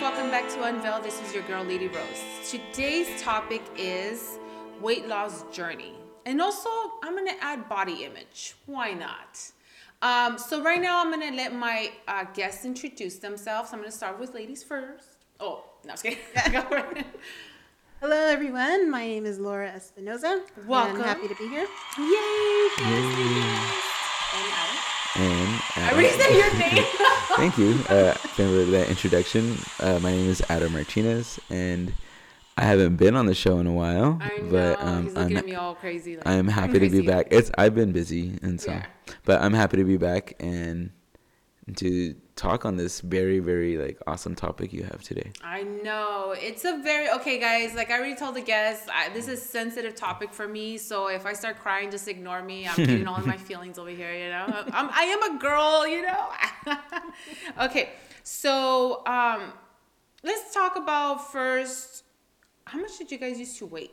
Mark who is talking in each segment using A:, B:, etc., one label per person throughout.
A: welcome back to Unveil. This is your girl, Lady Rose. Today's topic is weight loss journey. And also, I'm gonna add body image. Why not? Um, so, right now, I'm gonna let my uh, guests introduce themselves. I'm gonna start with ladies first. Oh, no, I'm just kidding. Go for it.
B: Hello, everyone. My name is Laura Espinoza.
A: Welcome.
B: And happy to be here.
A: Yay! guys. And Adam.
C: And
A: I already said your name.
C: thank you uh, for that introduction. Uh, my name is Adam Martinez, and I haven't been on the show in a while,
A: I know.
C: but um, I'm
A: at me all crazy. Like,
C: I'm happy to be back. It's I've been busy, and so,
A: Yeah.
C: but I'm happy to be back and to talk on this very very like awesome topic you have today.
A: I know it's a very okay, guys. Like I already told the guests, I, this is a sensitive topic for me. So if I start crying, just ignore me. I'm getting all of my feelings over here. You know, I'm, I am a girl. You know. okay, so um, let's talk about first. How much did you guys used to weigh?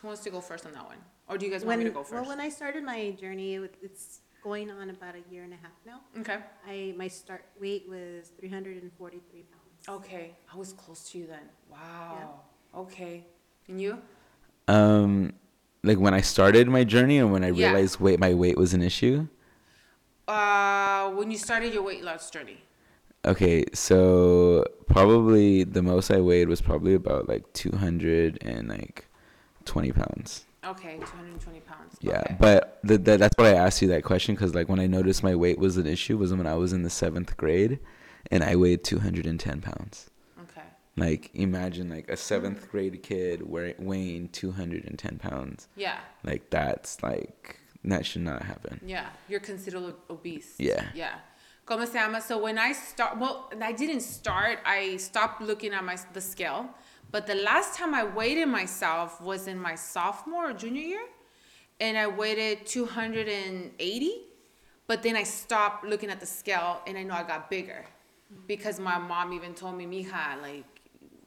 A: Who wants to go first on that one, or do you guys want
B: When,
A: me to go first?
B: well, when I started my journey, it's going on about a year and a half now.
A: okay.
B: I my start weight was 343 pounds.
A: Okay, I was close to you then. Wow. Okay, and you?
C: Um, like when I started my journey, and when I
A: Yeah.
C: realized weight my weight was an issue.
A: Uh, when you started your weight loss journey.
C: Okay, so probably the most I weighed was probably about like two hundred and like twenty pounds.
A: Okay, 220 pounds.
C: Yeah,
A: Okay.
C: but the, the, that's why I asked you that question because like when I noticed my weight was an issue was when I was in the seventh grade, and I weighed two hundred and ten pounds.
A: Okay.
C: Like imagine like a mm-hmm. seventh grade kid weighing two hundred and ten pounds.
A: Yeah.
C: Like that's like that should not happen.
A: Yeah. You're considered obese.
C: Yeah.
A: Yeah. Como se llama? So when I start, well, I didn't start. I stopped looking at my the scale. But the last time I weighed myself was in my sophomore or junior year, and I weighed 280. But then I stopped looking at the scale, and I know I got bigger, because my mom even told me, "Mija, like."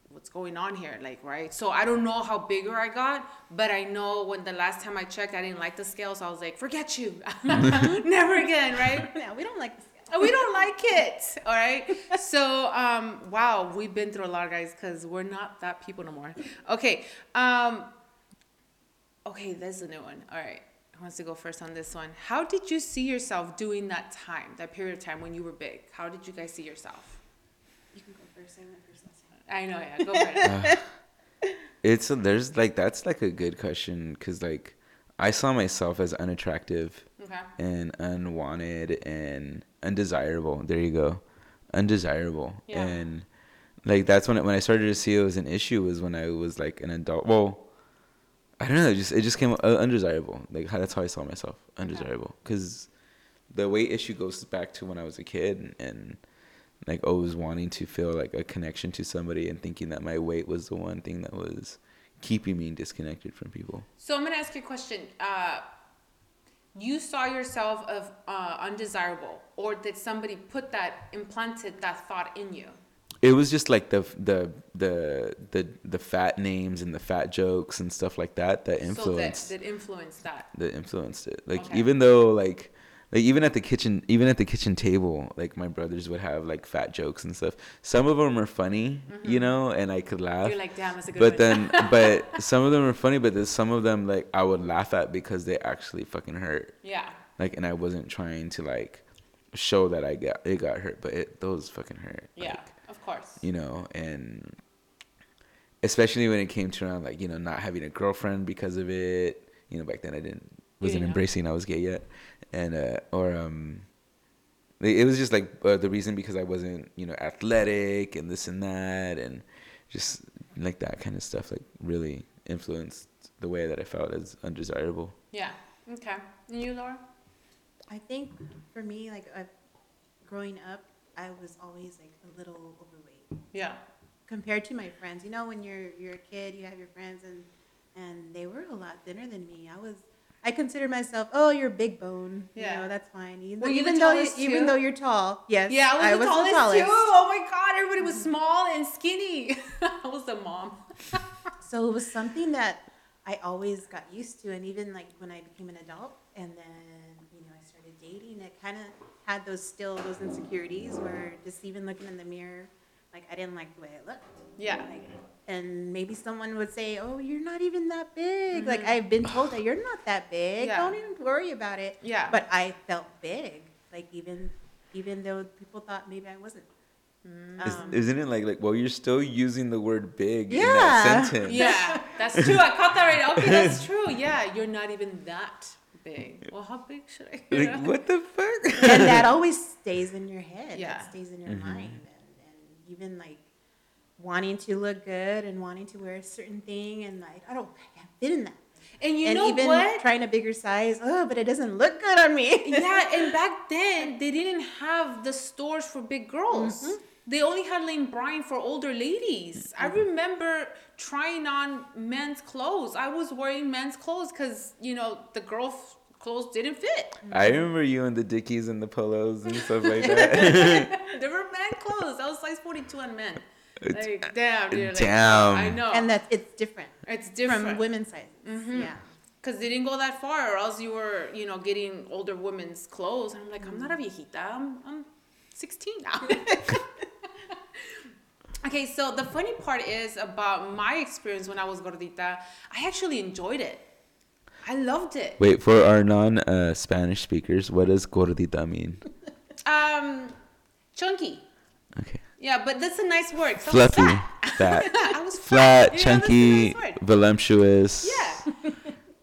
A: What's going on here? Like, right? So I don't know how bigger I got, but I know when the last time I checked, I didn't like the scale, so I was like, forget you, never again, right?
B: Yeah, we don't like the
A: we don't like it. All right. So, um, wow, we've been through a lot, guys, because we're not that people no more. Okay. Um, okay, there's a new one. All right. Who wants to go first on this one? How did you see yourself doing that time, that period of time when you were big? How did you guys see yourself?
B: You can go first. I went first last time.
A: I know, yeah. Go for it.
C: It's a, there's like that's like a good question because like I saw myself as unattractive
A: Okay.
C: and unwanted and undesirable. There you go, undesirable.
A: Yeah.
C: And like that's when it, when I started to see it was an issue was when I was like an adult. Well, I don't know. It just it just came uh, undesirable. Like how, that's how I saw myself, undesirable. Because the weight issue goes back to when I was a kid and, and like always wanting to feel like a connection to somebody and thinking that my weight was the one thing that was keeping me disconnected from people.
A: So I'm gonna ask you a question. Uh, you saw yourself of uh, undesirable, or did somebody put that implanted that thought in you?
C: it was just like the the the the the fat names and the fat jokes and stuff like that that influenced
A: So that, that influenced that.
C: that influenced it. Like
A: Okay.
C: even though like like even at the kitchen even at the kitchen table, like my brothers would have like fat jokes and stuff. Some of them are funny, you know, and I could laugh.
A: Mm-hmm. You're like, damn, that's a good
C: but
A: one.
C: then but some of them are funny, but there's some of them like I would laugh at because they actually fucking hurt.
A: yeah,
C: Like and I wasn't trying to like show that I got it got hurt, but it those fucking hurt.
A: yeah,
C: Like,
A: of course.
C: you know, and especially when it came to around like you know not having a girlfriend because of it. You know, back then I didn't wasn't
A: didn't know.
C: embracing I was gay yet, and uh, or um, it was just like uh, the reason because I wasn't you know athletic and this and that and just like that kind of stuff like really influenced the way that I felt as undesirable.
A: Yeah. Okay. And you, Laura?
B: I think for me, like i growing up, I was always like a little overweight
A: Yeah.
B: compared to my friends. You know, when you're you're a kid, you have your friends, and and they were a lot thinner than me. I was. I consider myself, oh, you're big bone.
A: Yeah.
B: You know, that's fine. Even,
A: you
B: even
A: the
B: though
A: tallest
B: even though you're tall, yes.
A: Yeah, I was, the, tallest too. Oh my god, everybody was mm-hmm. small and skinny. I was a mom.
B: So it was something that I always got used to, and even like when I became an adult, and then you know I started dating, it kind of had those still those insecurities where just even looking in the mirror, Like I didn't like the way I looked.
A: Yeah.
B: Like, and maybe someone would say, "Oh, you're not even that big." Like I've been told that you're not that big.
A: Yeah.
B: Don't even worry about it.
A: Yeah.
B: But I felt big. Like even even though people thought maybe I wasn't.
C: Is,
B: Um,
C: isn't it like like well you're still using the word big in
B: Yeah.
C: that sentence?
A: Yeah, that's true. I caught that right. Okay, that's true. Yeah, you're not even that big. Well, how big should I? you
C: Like
A: know?
C: what the fuck?
B: and that always stays in your head.
A: Yeah.
B: That stays in your
C: Mhm.
B: mind. And, and even like wanting to look good and wanting to wear a certain thing and like I don't I can't fit in that.
A: And you
B: and
A: know
B: even
A: what?
B: trying a bigger size, oh, but it doesn't look good on me.
A: yeah, and back then they didn't have the stores for big girls.
B: Mm-hmm.
A: They only had Lane Bryant for older ladies. I remember trying on men's clothes. I was wearing men's clothes because you know the girl f- clothes didn't fit.
C: I remember you and the dickies and the polos and stuff like that.
A: They were men clothes. I was size forty-two on men.
C: It's-
A: Like damn, dude. Like,
C: Damn.
A: I know.
B: and that it's different,
A: it's different
B: from women's sizes.
A: Mhm.
B: Yeah.
A: Because they didn't go that far, or else you were, you know, getting older women's clothes. And I'm like, I'm not a viejita. I'm, I'm 16 now. okay, so the funny part is about my experience when I was gordita. I actually enjoyed it. I loved it.
C: Wait for our non uh, Spanish speakers. What does gordita mean?
A: Um, chunky. Yeah, but that's a nice word. Was
C: fluffy,
A: fat.
C: fat,
A: I was
C: flat,
A: know,
C: chunky,
A: nice
C: voluptuous.
A: Yeah.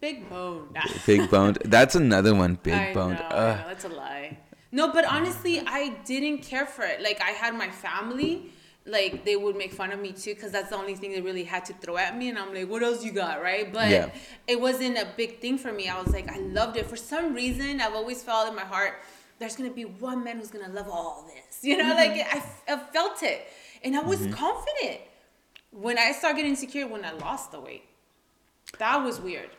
A: Big bone.
C: Big boned. That's another one. Big
A: I
C: boned.
A: Know, I
C: Ugh.
A: know, that's a lie. No, but honestly, I didn't care for it. Like I had my family, like they would make fun of me too, because that's the only thing they really had to throw at me, and I'm like, what else you got, right? But
C: Yeah.
A: it wasn't a big thing for me. I was like, I loved it. For some reason, I've always felt in my heart, there's gonna be one man who's gonna love all this. You know, like mm-hmm. I, I felt it, and I was mm-hmm. confident. When I started getting insecure, when I lost the weight, that was weird.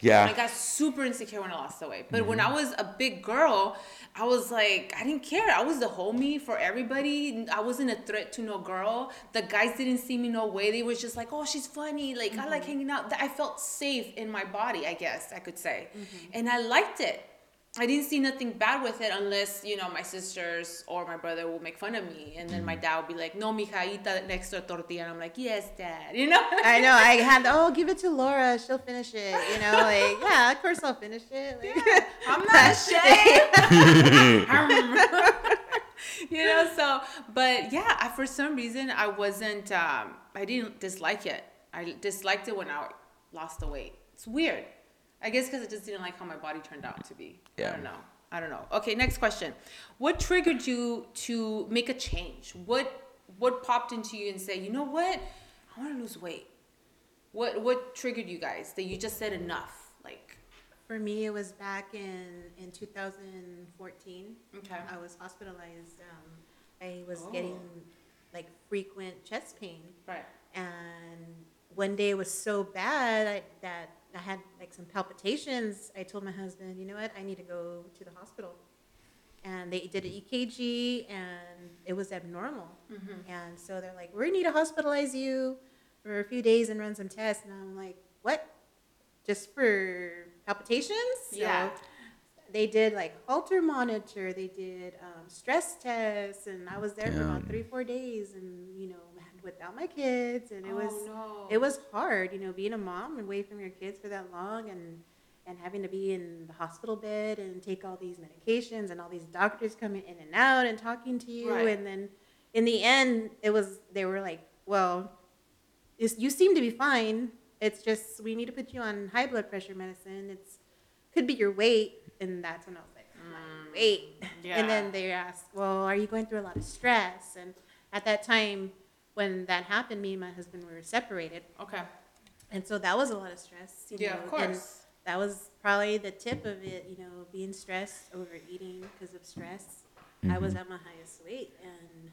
C: Yeah.
A: I got super insecure when I lost the weight. But when I mm-hmm. was a big girl, I was like, I didn't care. I was the homie for everybody. I wasn't a threat to no girl. The guys didn't see me no way. They was just like, oh, she's funny. Like, I like hanging out. I felt safe in my body, I guess I could say. And I liked it. I didn't see nothing bad with it unless, you know, my sisters or my brother will make fun of me. And then my dad would be like, no, mija, eat that extra tortilla. And I'm like, yes, dad. You know?
B: I know. I had oh, give it to Laura. She'll finish it. You know, like yeah, of course I'll finish it. Like,
A: I'm not ashamed. you know, so but yeah, I, for some reason I wasn't um I didn't dislike it. I disliked it when I lost the weight. It's weird. I guess because I just didn't like how my body turned out to be.
C: Yeah.
A: I don't know. I don't know. Okay, next question. What triggered you to make a change? What what popped into you and say, you know what? I want to lose weight. What what triggered you guys that you just said enough? Like,
B: For me, it was back in in 2014.
A: okay.
B: I was hospitalized. Um, I was
A: Oh.
B: getting like frequent chest pain,
A: Right.
B: and one day it was so bad I, that I had like some palpitations. I told my husband, you know what, I need to go to the hospital. And they did an EKG, and it was abnormal.
A: Mm-hmm.
B: And so they're like, we need to hospitalize you for a few days and run some tests. And I'm like, what? Just for palpitations? So
A: Yeah.
B: they did like Holter monitor, they did um, stress tests, and I was there for about three, four days, and you know, without my kids, and it oh, was
A: oh, no.
B: it was hard, you know, being a mom and away from your kids for that long, and and having to be in the hospital bed and take all these medications and all these doctors coming in and out and talking to you,
A: Right.
B: and then in the end, it was they were like, well, you seem to be fine. It's just we need to put you on high blood pressure medicine. It's could be your weight, and that's when I was like, my mm, weight.
A: yeah.
B: And then they asked, well, are you going through a lot of stress? And at that time, when that happened, me and my husband were separated,
A: Okay.
B: and so that was a lot of stress. You
A: Yeah,
B: know,
A: of
B: and
A: course.
B: that was probably the tip of it. You know, being stressed, overeating because of stress. I was
C: Mhm.
B: at my highest weight, and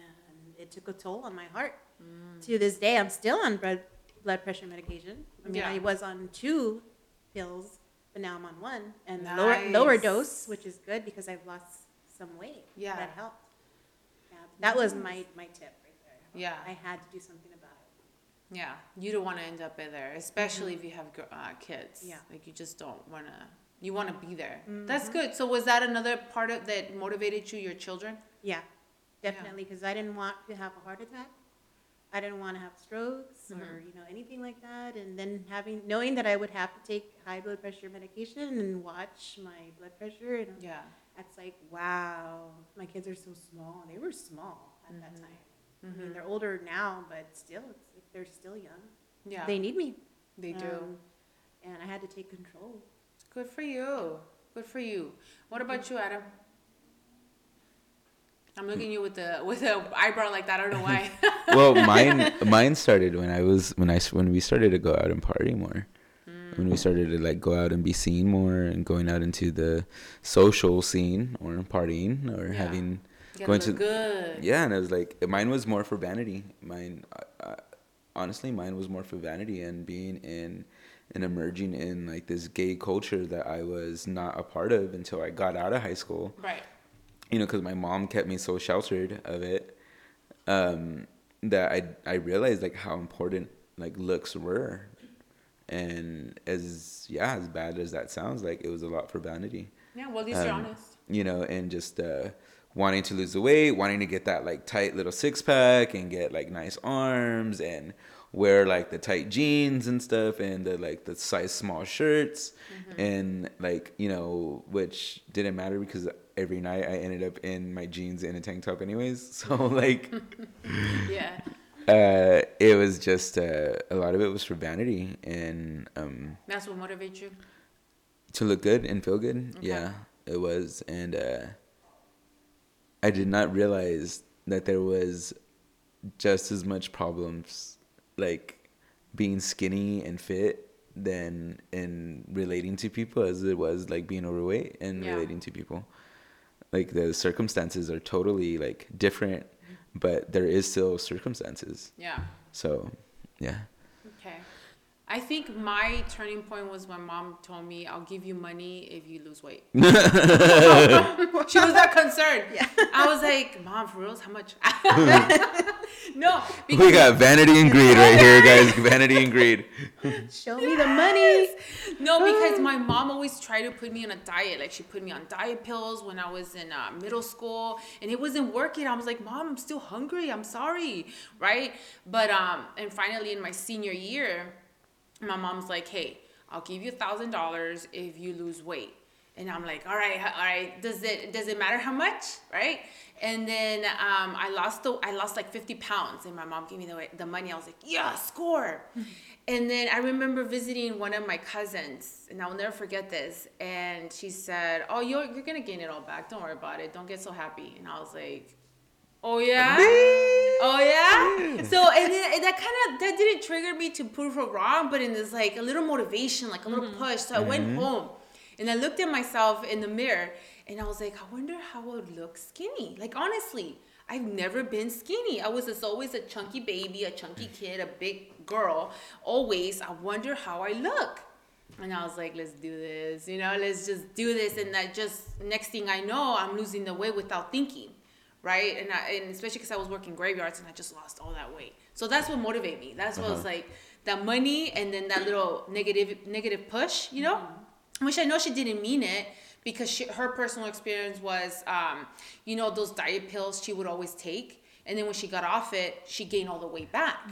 B: and it took a toll on my heart.
A: Mm.
B: To this day, I'm still on blood blood pressure medication. I mean,
A: Yeah.
B: I was on two pills, but now I'm on one and lower lower dose, which is good because I've lost some weight.
A: Yeah.
B: that helped. Yeah, that was my my tip right there.
A: Yeah.
B: I had to do something about it.
A: Yeah. You don't want to end up in there, especially if you have gr- uh, kids.
B: Yeah.
A: Like you just don't want to. You want to be there.
B: Mm-hmm.
A: That's good. So was that another part of that motivated you? Your children.
B: Yeah, definitely, because I didn't want to have a heart attack. I didn't want to have strokes or
A: Mhm.
B: you know anything like that, and then having knowing that I would have to take high blood pressure medication and watch my blood pressure, and
A: Yeah.
B: that's like wow, my kids are so small. They were small at that time. I mean,
A: Mhm.
B: they're older now, but still, it's like they're still young.
A: Yeah.
B: They need me.
A: They do.
B: Um, and I had to take control.
A: Good for you. Good for you. What about you, Adam? I'm looking at you with the with a eyebrow like that. I don't know why.
C: well, mine mine started when I was when I s- when we started to go out and party more. When we started to like go out and be seen more and going out into the social scene or partying or
A: Yeah.
C: having
A: You
C: Going
A: gotta good.
C: yeah, and i was like mine was more for vanity. Mine, uh, uh, honestly, mine was more for vanity and being in and emerging in like this gay culture that I was not a part of until I got out of high school.
A: Right.
C: You know, because my mom kept me so sheltered of it um, that I I realized like how important like looks were, and as yeah, as bad as that sounds, like it was a lot for vanity
A: Yeah. Well, at least you're
C: Um,
A: honest.
C: you know, and just uh, wanting to lose the weight, wanting to get that like tight little six pack and get like nice arms and wear like the tight jeans and stuff and the like the size small shirts
A: Mm-hmm.
C: and like you know which didn't matter because every night I ended up in my jeans and a tank top anyways so like
A: Yeah.
C: uh it was just uh, a lot of it was for vanity and um
A: That's what motivates you.
C: to look good and feel good.
A: Okay.
C: Yeah, it was, and uh, I did not realize that there was just as much problems like being skinny and fit than in relating to people as it was like being overweight and
A: Yeah.
C: relating to people. Like the circumstances are totally like different, mm-hmm. but there is still circumstances.
A: Yeah.
C: So, yeah.
A: Okay. I think my turning point was when mom told me, "I'll give you money if you lose weight." she was that concerned.
B: Yeah.
A: I was like, "Mom, for reals? How much?" no,
C: We got vanity and greed right here, guys. Vanity and greed.
B: Show me the money.
A: no, because my mom always tried to put me on a diet. Like she put me on diet pills when I was in uh, middle school, and it wasn't working. I was like, "Mom, I'm still hungry. I'm sorry." Right? But um, and finally in my senior year, my mom's like, "Hey, I'll give you a thousand dollars if you lose weight." And I'm like, all right, all right. Does it does it matter how much, right? And then um, I lost the I lost like 50 pounds, and my mom gave me the the money. I was like, yeah, score. and then I remember visiting one of my cousins, and I'll never forget this. And she said, oh, you're you're gonna gain it all back. Don't worry about it. Don't get so happy. And I was like, oh yeah, oh yeah. So and then and that kind of that didn't trigger me to prove her wrong, but in this like a little motivation, like a little mm-hmm. push. So I went mm-hmm. home. And I looked at myself in the mirror and I was like, I wonder how I would look skinny. Like, honestly, I've never been skinny. I was just always a chunky baby, a chunky mm. kid, a big girl. Always, I wonder how I look. And I was like, let's do this, you know, let's just do this. And that just, next thing I know, I'm losing the weight without thinking, right? And, I, and especially because I was working graveyards and I just lost all that weight. So that's what motivated me. That's what was like that money and then that little negative negative push, you know? which I know she didn't mean it because she, her personal experience was, um, you know, those diet pills she would always take, and then when she got off it, she gained all the weight back.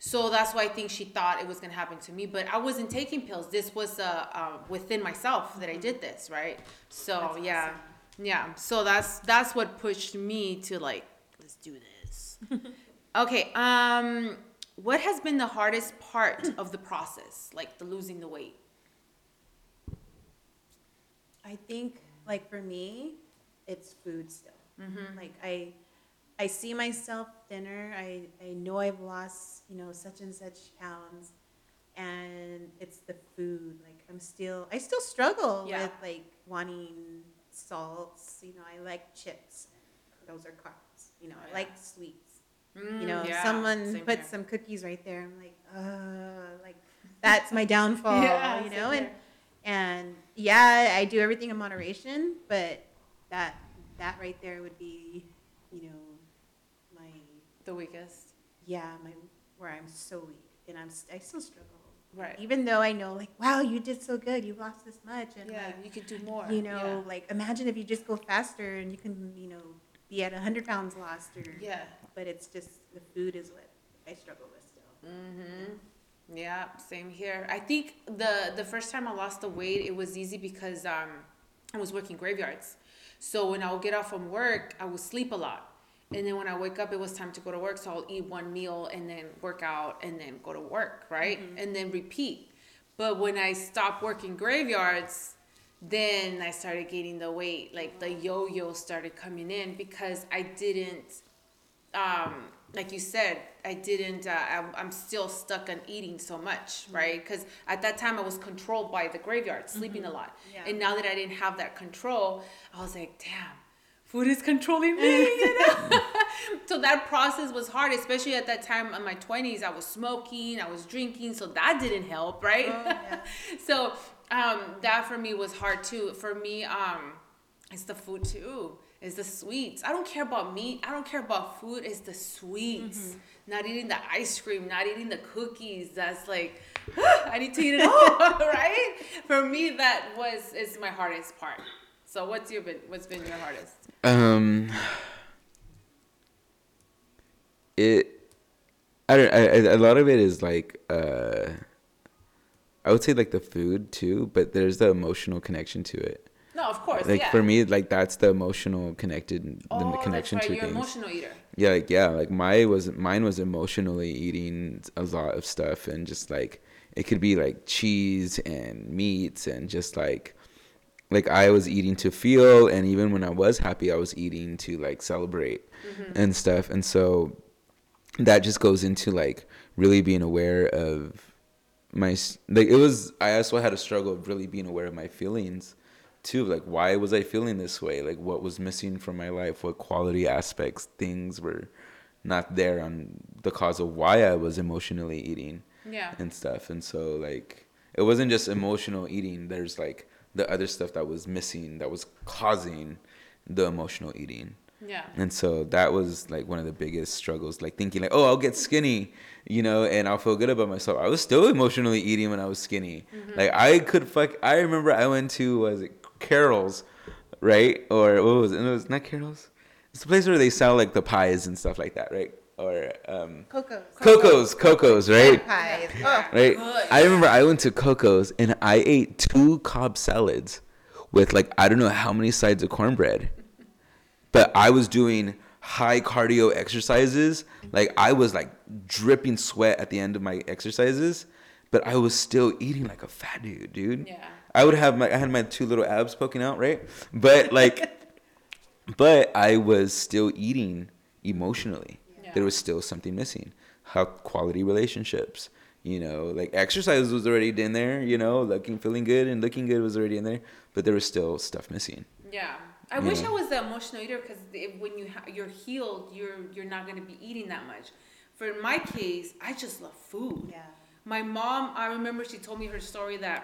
A: So that's why I think she thought it was gonna happen to me, but I wasn't taking pills. This was uh, uh, within myself that I did this, right? So
B: That's
A: yeah, yeah. So that's that's what pushed me to like, let's do this. okay. Um, what has been the hardest part of the process, like the losing the weight?
B: I think, like for me, it's food still.
A: Mm-hmm.
B: Like I, I see myself thinner. I I know I've lost you know such and such pounds, and it's the food. Like I'm still, I still struggle
A: Yeah.
B: with like wanting salts. You know, I like chips. Those are carbs. You know,
A: Oh,
B: I
A: yeah.
B: like sweets.
A: Mm,
B: You know,
A: yeah,
B: someone put some cookies right there. I'm like, uh, like that's my downfall.
A: Yeah,
B: you
A: same
B: know, and
A: here.
B: and yeah, I do everything in moderation, but that that right there would be, you know, my
A: the weakest.
B: yeah, my where I'm so weak, and I'm st- I still struggle.
A: Right.
B: Even though I know, like, wow, you did so good, you lost this much, and
A: Yeah,
B: like,
A: you could do more.
B: you know, like imagine if you just go faster and you can, you know, be at 100 pounds lost or
A: Yeah.
B: but it's just the food is what i struggle with still
A: Mm-hmm. Yeah, same here. I think the the first time I lost the weight, it was easy because um, I was working graveyards. So when I would get off from work, I would sleep a lot. And then when I wake up, it was time to go to work. So I'll eat one meal and then work out and then go to work, right? And then repeat. But when I stopped working graveyards, then I started gaining the weight. Like the yo yo started coming in because I didn't um, like you said, I didn't. Uh, I'm, I'm still stuck on eating so much, right? Because at that time I was controlled by the graveyard, sleeping a lot.
B: Yeah.
A: And now that I didn't have that control, I was like, damn, food is controlling me. You know? so that process was hard, especially at that time in my 20s. I was smoking, I was drinking, so that didn't help, right?
B: Oh, yeah.
A: so um, that for me was hard too. For me, um, it's the food too. It's the sweets. I don't care about meat. I don't care about food. It's the sweets. Not eating the ice cream. Not eating the cookies. That's like, I need to eat it all, right? For me, that was is my hardest part. So what's your been? What's been your hardest?
C: Um, it, I don't. I, I- a lot of it is like, uh, I would say like the food too, but there's the emotional connection to it.
A: No, of course.
C: Like
A: yeah.
C: for me, like that's the emotional connected,
A: oh,
C: the connection
A: that's right.
C: to
A: You're
C: things.
A: emotional eater.
C: Yeah, like yeah, like my was mine was emotionally eating a lot of stuff and just like it could be like cheese and meats and just like like I was eating to feel and even when I was happy I was eating to like celebrate mm-hmm. and stuff. And so that just goes into like really being aware of my like it was I also had a struggle of really being aware of my feelings too. Like why was I feeling this way? Like what was missing from my life? What quality aspects things were not there on the cause of why I was emotionally eating
A: Yeah.
C: and stuff. And so like it wasn't just emotional eating. There's like the other stuff that was missing that was causing the emotional eating
A: Yeah.
C: and so that was like one of the biggest struggles, like thinking like, oh, I'll get skinny, you know, and I'll feel good about myself. I was still emotionally eating when I was skinny. Mm-hmm. Like I could fuck. I remember I went to was it Carol's, right? Or what was it? It was not Carol's. It's the place where they sell like the pies and stuff like that, right? Or um,
B: Coco's.
C: Coco's, Coco's, right?
B: Pies. Oh,
C: Right.
A: Good.
C: I remember I went to Coco's and I ate two Cobb salads with like I don't know how many sides of cornbread. But I was doing high cardio exercises. Like I was like dripping sweat at the end of my exercises, but I was still eating like a fat dude, dude.
A: Yeah.
C: I would have my I had my two little abs poking out, right? But like but I was still eating emotionally.
A: Yeah.
C: There was still something missing. How quality relationships, you know, like exercise was already in there, you know, looking, feeling good and looking good was already in there, but there was still stuff missing.
A: Yeah. I
C: You
A: wish
C: know?
A: I was the emotional eater because when you ha- you're healed, you're you're not gonna be eating that much. For my case, I just love food.
B: yeah.
A: My mom, I remember she told me her story that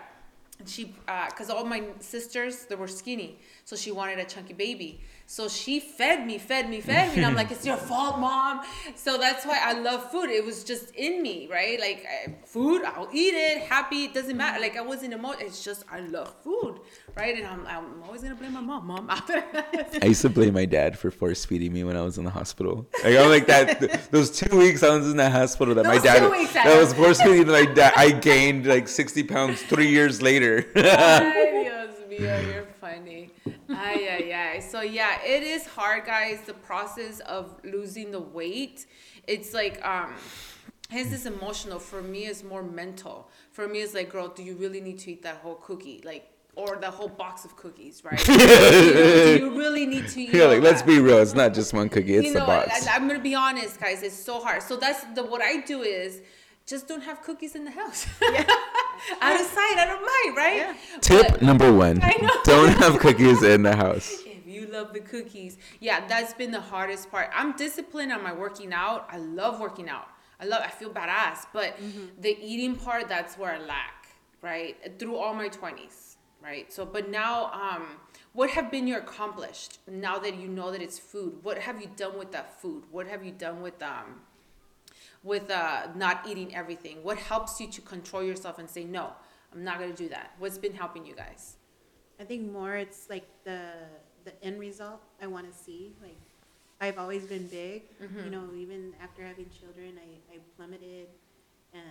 A: she, uh, because all my sisters they were skinny, so she wanted a chunky baby. So she fed me, fed me, fed me, and I'm like, it's your fault, mom. So that's why I love food. It was just in me, right? Like I- food, I'll eat it, happy. It doesn't matter. Like I wasn't emo. It's just I love food, right? And I'm, I'm always gonna blame my mom, mom.
C: I used to blame my dad for force feeding me when I was in the hospital. Like I'm like that. those two weeks I was in the hospital that my dad that was force feeding my dad. I gained like 60 pounds three years later.
A: Ay, Dios mío, you're funny. Ay, ay, ay. So yeah, it is hard, guys. The process of losing the weight, it's like um, his is emotional. For me, it's more mental. For me, it's like, girl, do you really need to eat that whole cookie, like, or the whole box of cookies, right? you know, you really need to eat?
C: You're like, let's be real. It's not just one cookie. It's
A: you
C: the box.
A: I, I'm gonna be honest, guys. It's so hard. So that's the what I do is just don't have cookies in the house. Yeah. out of sight, out of mind, right?
B: Yeah.
C: Tip
A: But-
C: number one:
A: I know.
C: Don't have cookies in the house.
A: You love the cookies, yeah, that's been the hardest part. I'm disciplined on my working out. I love working out. I love. I feel badass, but the eating part, that's where I lack, right? Through all my twenties, right? So, but now, um, what have been your accomplished now that you know that it's food? What have you done with that food? What have you done with um, with uh, not eating everything? What helps you to control yourself and say no? I'm not gonna do that. What's been helping you guys?
B: I think more it's like the the end result I want to see. Like I've always been big.
A: Mm-hmm.
B: You know, even after having children, I, I plummeted, and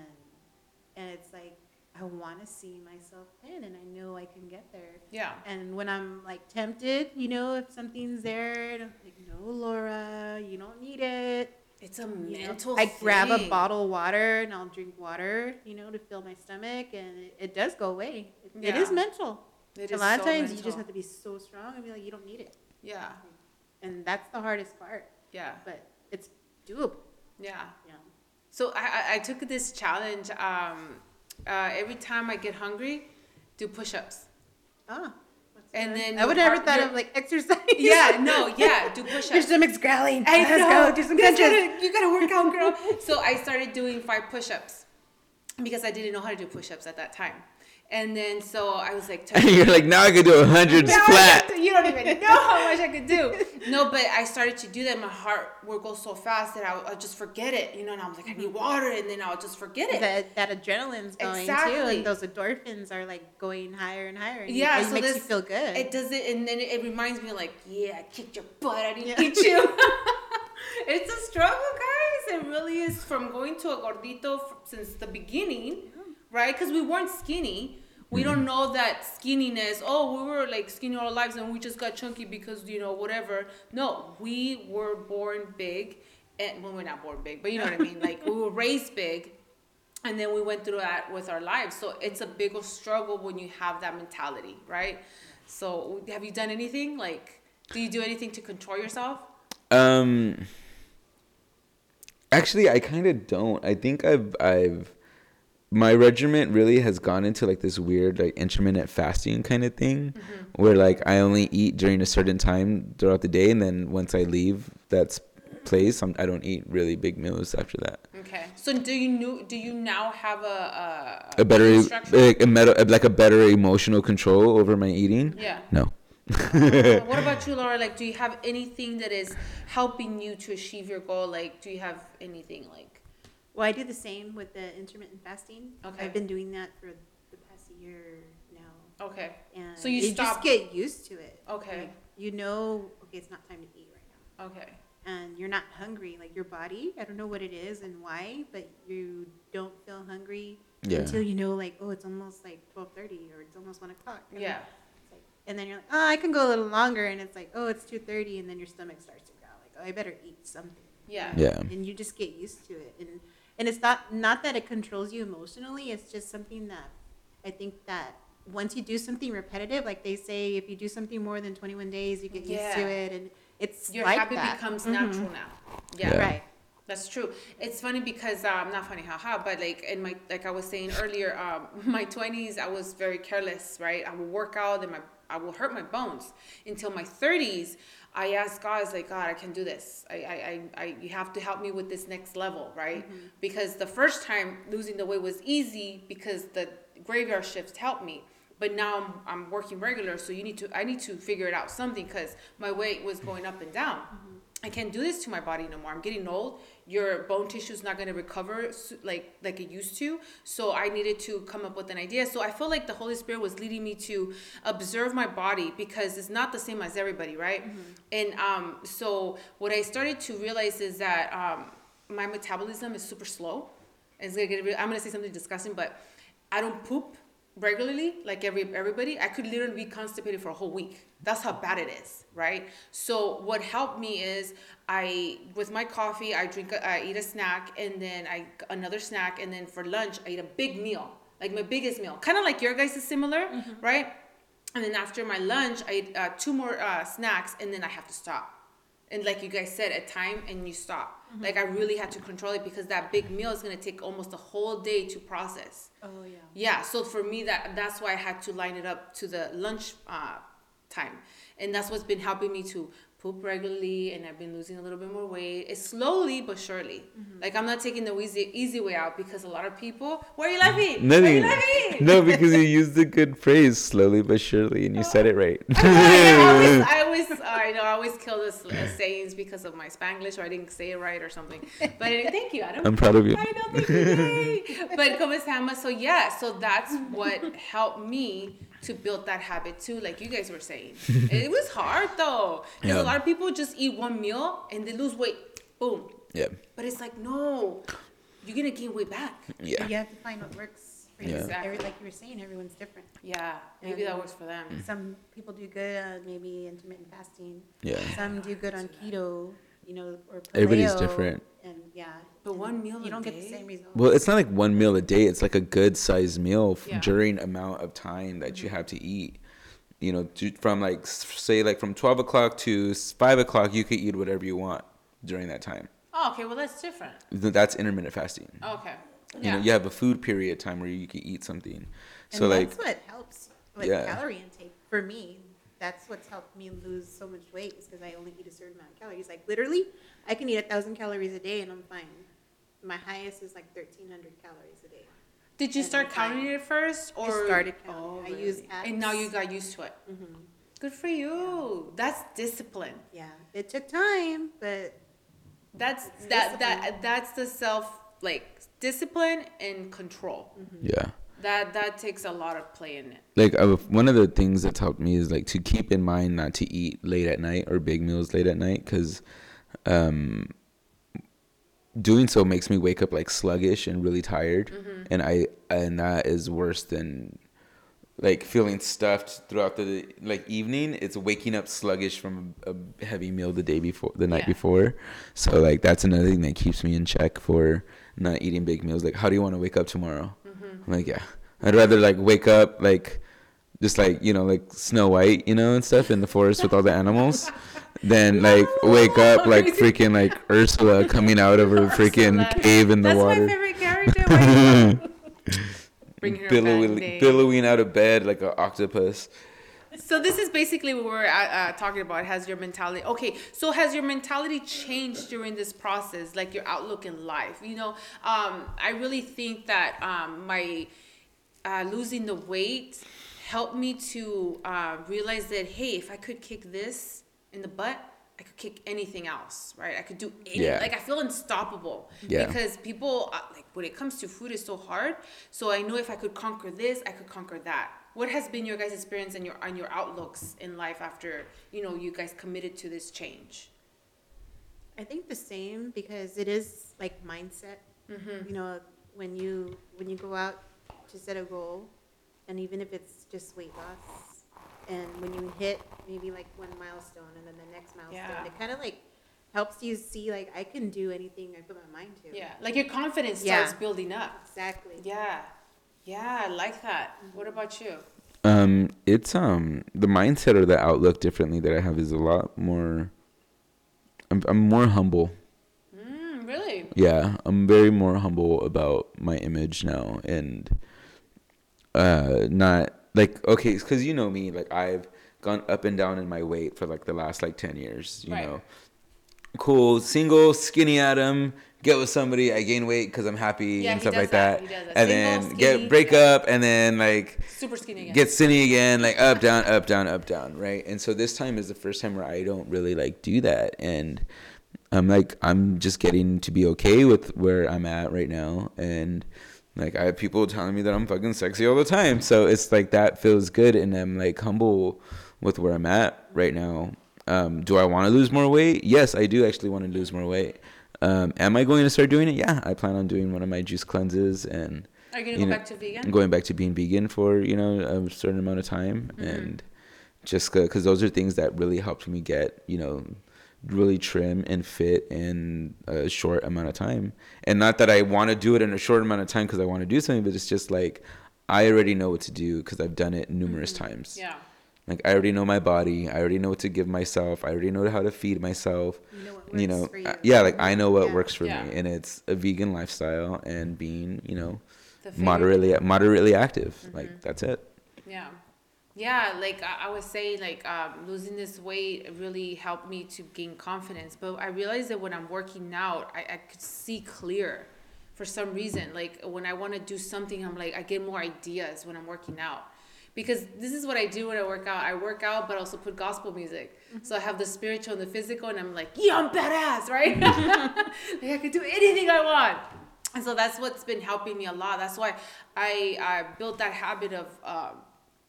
B: and it's like I want to see myself thin, and I know I can get there.
A: Yeah.
B: And when I'm like tempted, you know, if something's there, and I'm like, no, Laura, you don't need it.
A: It's a
B: You know,
A: mental
B: I grab a
A: thing.
B: bottle of water and I'll drink water, you know, to fill my stomach, and it, it does go away. It, it is
A: Yeah.
B: mental.
A: It
B: a
A: is
B: lot of
A: so
B: times you
A: mental.
B: just have to be so strong and be like, you don't need it,
A: Yeah.
B: and that's the hardest part.
A: Yeah.
B: But it's doable.
A: Yeah.
B: Yeah.
A: So I, I, I took this challenge. Um, uh, every time I get hungry, do push-ups.
B: Ah.
A: And then
B: I would
A: your
B: never
A: heart-
B: thought
A: your-
B: of like exercise.
A: Yeah, no, yeah, do
B: Your
A: push-ups.
B: Your stomach's growling.
A: I
B: Let's
A: know.
B: go do some
A: You
B: punches.
A: gotta, you gotta work out, girl. so I started doing five push-ups because I didn't know how to do push-ups at that time. And then so I was like,
C: And you're like, now I can do a hundred flat.
A: do- you don't even know how much I could do. No, but I started to do that. My heart would go so fast that I would, just forget it, you know. And I was like, I need mm-hmm. water, and then I'll just forget it.
B: That, that adrenaline's going too, and those endorphins are like going higher and higher. And
A: yeah,
B: it
A: so
B: makes
A: this,
B: you feel good.
A: It does it, and then it, it reminds me like, yeah, I kicked your butt. I didn't
B: Yeah.
A: beat you. it's a struggle, guys. It really is from going to a gordito since the beginning, right? Because we weren't skinny. We don't know that skinniness. Oh, we were like skinny all our lives, and we just got chunky because you know whatever. No, we were born big, and well, we're not born big, but you know what I mean. Like we were raised big, and then we went through that with our lives. So it's a bigger struggle when you have that mentality, right? So have you done anything like? Do you do anything to control yourself?
C: Um, actually, I kind of don't. I think I've I've my regiment really has gone into like this weird like intermittent fasting kind of thing, where like I only eat during a certain time throughout the day, and then once I leave that place, I'm, I don't eat really big meals after that.
A: Okay. So do you know? Do you now have a a,
C: A better like a meta, like a better emotional control over my eating.
A: Yeah.
C: No.
A: Uh, what about you, Laura? Like, do you have anything that is helping you to achieve your goal? Like, do you have anything like?
B: Well, I do the same with the intermittent fasting.
A: Okay.
B: I've been doing that for the past year now,
A: Okay.
B: and
A: So you
B: just get used to it.
A: Okay.
B: Like, you know, okay, it's not time to eat right now,
A: Okay.
B: and you're not hungry. Like your body, I don't know what it is and why, but you don't feel hungry
C: Yeah.
B: until you know, like, oh, it's almost like twelve thirty or it's almost one o'clock. And
A: Yeah.
B: it's like- and then you're like, oh, I can go a little longer, and it's like, oh, it's two thirty, and then your stomach starts to growl, like, oh, I better eat something.
A: Yeah.
C: Yeah.
B: and you just get used to it and and it's not not that it controls you emotionally it's just something that i think that once you do something repetitive like they say if you do something more than 21 days you get used to it and it's
A: Your
B: like
A: habit
B: that.
A: becomes
B: Mhm.
A: natural now. Yeah.
C: Yeah.
B: right
A: That's true. It's funny because um, not funny, haha, but like in my like I was saying earlier, um, my twenties I was very careless, right? I would work out and my I will hurt my bones until my thirties. I asked God, I was like, God, I can do this. I, I, I, I you have to help me with this next level, right? Mm-hmm. Because the first time losing the weight was easy because the graveyard shifts helped me. But now I'm, I'm working regular, so you need to I need to figure it out something because my weight was going up and down. Mm-hmm. I can't do this to my body no more. I'm getting old. Your bone tissue is not going to recover like like it used to. So I needed to come up with an idea. So I feel like the Holy Spirit was leading me to observe my body because it's not the same as everybody, right? And um, so what I started to realize is that um, my metabolism is super slow. It's gonna get. I'm gonna say something disgusting, but I don't poop regularly like every everybody. I could literally be constipated for a whole week. That's how bad it is, right? So what helped me is I with my coffee I drink a, I eat a snack and then I another snack and then for lunch I eat a big meal like my biggest meal kind of like your guys is similar right and then after my lunch I eat uh, two more uh, snacks and then I have to stop and like you guys said at time and you stop like I really had to control it because that big meal is gonna take almost a whole day to process.
B: Oh yeah.
A: Yeah so for me that that's why i had to line it up to the lunch uh, time. And that's what's been helping me to poop regularly and i've been losing a little bit more weight it's slowly but surely like i'm not taking the easy easy way out because a lot of people where are you laughing why are you laughing
C: No, because you used the good phrase slowly but surely, and you said it right.
A: I always, I always, I know, I always kill the s- uh, sayings because of my Spanglish, or I didn't say it right, or something. But anyway, thank you, Adam.
C: I'm proud of you.
A: I know, thank you. yay. But como se llama? So yeah, so that's what helped me to build that habit too, like you guys were saying. it was hard though, because
C: Yeah.
A: a lot of people just eat one meal and they lose weight. Boom.
C: Yeah.
A: But it's like no, you're gonna gain weight back.
C: Yeah.
B: You have to find what works for you.
C: Yeah.
B: Every, like you were saying, everyone's different.
A: Yeah, maybe that works for them.
B: Some people do good on maybe intermittent fasting.
C: Yeah.
B: Some do good on keto, you know, or paleo.
C: Everybody's different.
B: And yeah.
A: But one meal
B: You
A: a
B: don't get the same results.
C: Well, it's not like one meal a day. It's like a good sized meal f-
A: Yeah.
C: during amount of time that you mm-hmm. have to eat. You know, to, from like s- say like from twelve o'clock to s- five o'clock, you could eat whatever you want during that time.
A: Oh, okay. Well, that's different.
C: Th- That's intermittent fasting.
A: Okay.
C: You know, you have a food period time where you can eat something. So
B: and
C: like,
B: that's what helps with
C: Yeah.
B: calorie intake for me. That's what's helped me lose so much weight is because I only eat a certain amount of calories. Like literally, I can eat a thousand calories a day and I'm fine. My highest is like thirteen hundred calories a day.
A: Did you
B: and
A: start
B: I'm fine.
A: counting it first,
B: I
A: or
B: started counting. I use apps.
A: and now you got used to it.
B: Mm-hmm.
A: Good for you. That's discipline.
B: Yeah, it took time, but
A: That's
B: It's
A: that that that's the self like discipline and control.
C: yeah.
A: That that takes a lot of play in it.
C: like uh, one of the things that's helped me is like to keep in mind not to eat late at night or big meals late at night because um doing so makes me wake up like sluggish and really tired. And i and that is worse than like feeling stuffed throughout the like evening. It's waking up sluggish from a, a heavy meal the day before the night
A: Yeah.
C: before. So like that's another thing that keeps me in check for not eating big meals. Like how do you want to wake up tomorrow I'm like yeah. I'd rather like wake up like just like you know like snow white you know and stuff in the forest with all the animals than like wake up like freaking like ursula coming out of her freaking
A: Ursula.
C: cave in the
A: That's
C: water.
A: my favorite character. Why you- Bring her
C: billowing, billowing out of bed like an octopus
A: So this is basically what we're uh, uh, talking about. Has your mentality okay? So has your mentality changed during this process, like your outlook in life? You know, um, I really think that um, my uh, losing the weight helped me to uh, realize that hey, if I could kick this in the butt, I could kick anything else, right? I could do any,
C: Yeah.
A: like I feel unstoppable
C: Yeah.
A: because people uh, like when it comes to food is so hard. So I know if I could conquer this, I could conquer that. What has been your guys' experience and your on your outlooks in life after you know you guys committed to this change?
B: I think the same because it is like mindset.
A: Mm-hmm.
B: You know, when you when you go out to set a goal, and even if it's just weight loss, and when you hit maybe like one milestone and then the next milestone,
A: Yeah.
B: it kind of like helps you see like I can do anything I put my mind to.
A: Yeah, like your confidence
B: Yeah.
A: starts building up.
B: exactly.
A: Yeah, yeah, I like that. What about you?
C: Um, it's um the mindset or the outlook differently that I have is a lot more. I'm I'm more humble.
A: Mm, really?
C: Yeah, I'm very more humble about my image now, and uh, not like okay, because you know me, like I've gone up and down in my weight for like the last like ten years. You
A: Right.
C: know, cool, single, skinny Adam. Get with somebody, I gain weight because I'm happy
A: Yeah,
C: and stuff like
A: that.
C: that,
A: that.
C: and
A: Single,
C: then
A: skinny,
C: get break up, and then like
A: Super skinny again.
C: get skinny again, like up, down, up, down, up, down, right? And so this time is the first time where I don't really like do that, and I'm like I'm just getting to be okay with where I'm at right now, and like I have people telling me that I'm fucking sexy all the time, so it's like that feels good, and I'm like humble with where I'm at right now. Um, do I want to lose more weight? Yes, I do actually want to lose more weight. Um, am I going to start doing it? Yeah, I plan on doing one of my juice cleanses and
A: Are you gonna
C: you
A: go
C: know,
A: back to vegan?
C: I'm going back to being vegan for you know a certain amount of time and just because those are things that really helped me get you know really trim and fit in a short amount of time and not that i want to do it in a short amount of time because i want to do something but it's just like i already know what to do because i've done it numerous times
A: Yeah.
C: Like i already know my body i already know what to give myself i already know how to feed myself
B: You know what works
C: you know uh, yeah like i know what
B: Yeah.
C: works for
A: Yeah.
C: me and it's a vegan lifestyle and being you know moderately moderately active.
A: Mm-hmm.
C: Like that's it.
A: Yeah. Yeah, like I, I was saying, like um, losing this weight really helped me to gain confidence. But I realized that when I'm working out, I, I could see clear for some reason. Like when I want to do something, I'm like, I get more ideas when I'm working out. Because this is what I do when I work out. I work out, but also put gospel music. So I have the spiritual and the physical, and I'm like, yeah, I'm badass, right? like I could do anything I want. And so that's what's been helping me a lot. That's why I, I built that habit of um,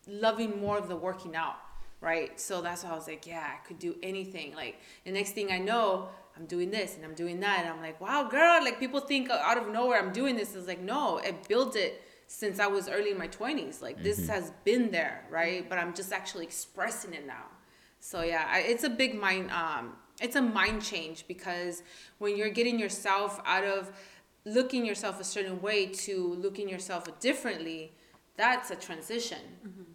A: loving more of the working out, right? So that's why I was like, yeah, I could do anything. Like the next thing I know, I'm doing this and I'm doing that, and I'm like, wow, girl, like people think out of nowhere I'm doing this. It's like no, I built it since I was early in my 20s. Like this has been there, right? But I'm just actually expressing it now. So yeah, I, it's a big mind. Um, it's a mind change because when you're getting yourself out of looking yourself a certain way to looking yourself differently, that's a transition,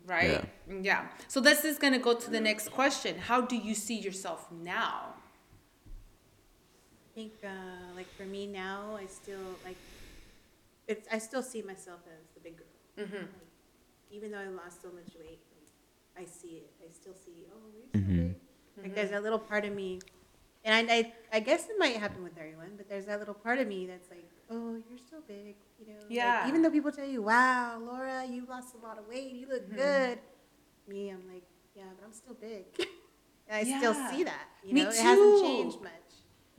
A: right? Yeah. So this is gonna go to the next question. How do you see yourself now?
B: I think, uh, like for me now, I still like, it's, I still see myself as the big girl.
A: Mm-hmm.
B: Like, even though I lost so much weight, like, I see it. I still see, oh, you're still
C: Mhm.
B: big. Like there's that little part of me, and I, I, I guess it might happen with everyone, but there's that little part of me that's like, oh, you're so big, you know. like,
A: Yeah.
B: even though people tell you, wow, Laura, you lost a lot of weight, you look
A: Mhm.
B: good. Me, I'm like, yeah, but I'm still big. and I still
A: Yeah.
B: see that. You
A: Me
B: know, it hasn't
A: too.
B: changed much.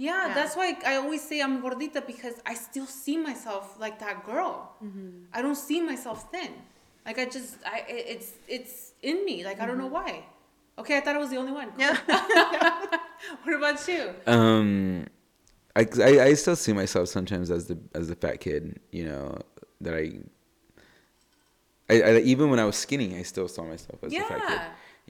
A: Yeah,
B: Yeah.
A: that's why I always say I'm gordita because I still see myself like that girl.
B: Mm-hmm.
A: I don't see myself thin. Like I just, I it's it's in me. Like I don't know why. Okay, I thought I was the only one.
B: Yeah.
A: what about you?
C: Um, I, I I still see myself sometimes as the as the fat kid. You know that I. I, I even when I was skinny, I still saw myself as the fat kid.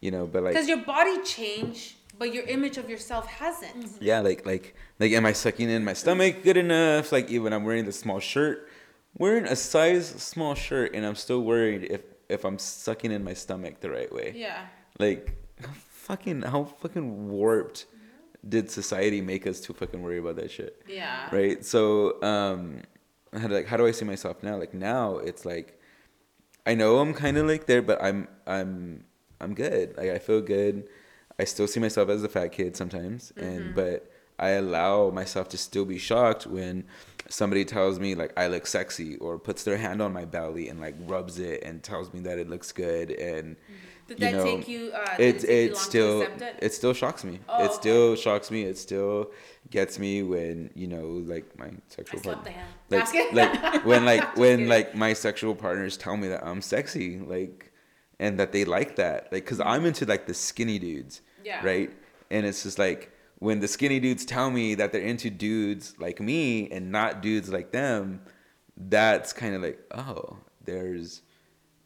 C: You know, but like
A: because your body changed, but your image of yourself hasn't.
C: yeah, like like like am I sucking in my stomach good enough? Like even I'm wearing the small shirt, wearing a size small shirt, and I'm still worried if if I'm sucking in my stomach the right way.
A: Yeah.
C: Like, how fucking how fucking warped did society make us to fucking worry about that shit?
A: Yeah.
C: Right. So, um, how do, like how do I see myself now? Like now, it's like I know I'm kind of like there, but I'm I'm I'm good. Like I feel good. I still see myself as a fat kid sometimes, and mm-hmm. but I allow myself to still be shocked when somebody tells me like I look sexy or puts their hand on my belly and like rubs it and tells me that it looks good and mm-hmm.
A: Did
C: you
A: that
C: know,
A: take you? Uh,
C: it
A: it,
C: it still
A: it?
C: it still shocks me.
A: Oh,
C: it
A: okay.
C: still shocks me. It still gets me when you know like my sexual partner like like when like when
A: kidding.
C: like my sexual partners tell me that I'm sexy like and that they like that like because mm-hmm. I'm into like the skinny dudes
A: Yeah.
C: right and it's just like when the skinny dudes tell me that they're into dudes like me and not dudes like them that's kind of like oh there's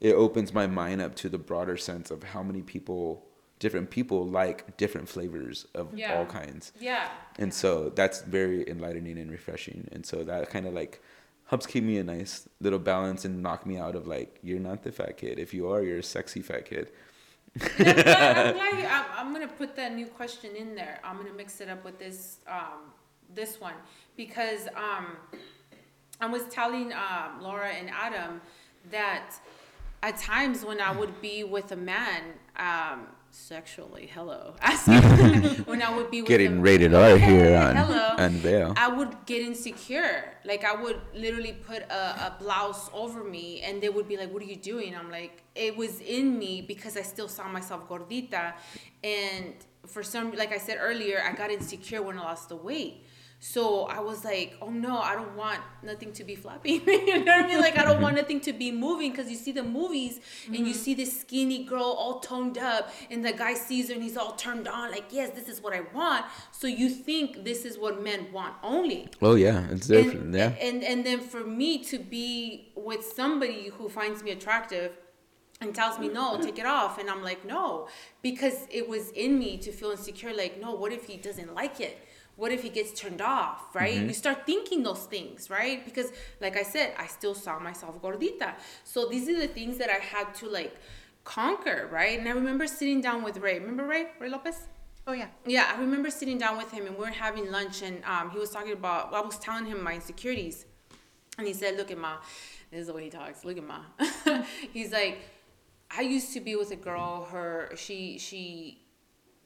C: it opens my mind up to the broader sense of how many people different people like different flavors of
A: Yeah.
C: all kinds
A: Yeah.
C: and so that's very enlightening and refreshing and so that kind of like helps keep me a nice little balance and knock me out of like you're not the fat kid if you are you're a sexy fat kid
A: I'm glad, you, I'm, I'm gonna put that new question in there. I'm gonna mix it up with this um, this one because um, I was telling um, Laura and Adam that at times when I would be with a man um, sexually, hello, asking when I would be with
C: getting
A: a,
C: rated r here on
A: Hello.
C: unveil
A: I would get insecure. Like I would literally put a, a blouse over me and they would be like, What are you doing? I'm like, it was in me because I still saw myself gordita and for some like I said earlier, I got insecure when I lost the weight. So I was like, oh no, I don't want nothing to be flapping. you know what I mean? Like I don't want mm-hmm. nothing to be moving because you see the movies and you mm-hmm. see this skinny girl all toned up and the guy sees her and he's all turned on, like, yes, this is what I want. So you think this is what men want only.
C: oh yeah it's different
A: And,
C: yeah
A: and and then for me to be with somebody who finds me attractive and tells me no take it off and i'm like no because it was in me to feel insecure like no what if he doesn't like it what if he gets turned off right you start thinking those things right because like i said i still saw myself gordita so these are the things that i had to like conquer right and i remember sitting down with ray remember ray ray lopez
B: Oh yeah.
A: yeah, I remember sitting down with him and we were having lunch and um, he was talking about, well, I was telling him my insecurities. And he said, Look at Ma, this is the way he talks. Look at Ma. He's like, I used to be with a girl, her, she, she,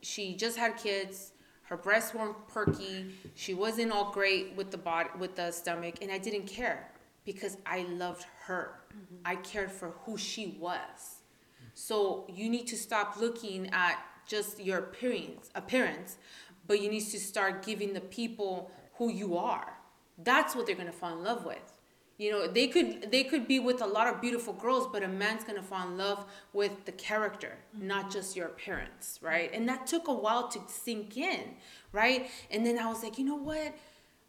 A: she just had kids. Her breasts weren't perky. She wasn't all great with the body, with the stomach, and I didn't care because I loved her. Mm-hmm. I cared for who she was. So you need to stop looking at just your appearance, appearance, but you need to start giving the people who you are. That's what they're gonna fall in love with. You know, they could they could be with a lot of beautiful girls, but a man's gonna fall in love with the character, mm-hmm. not just your appearance, right? And that took a while to sink in, right? And then I was like, you know what?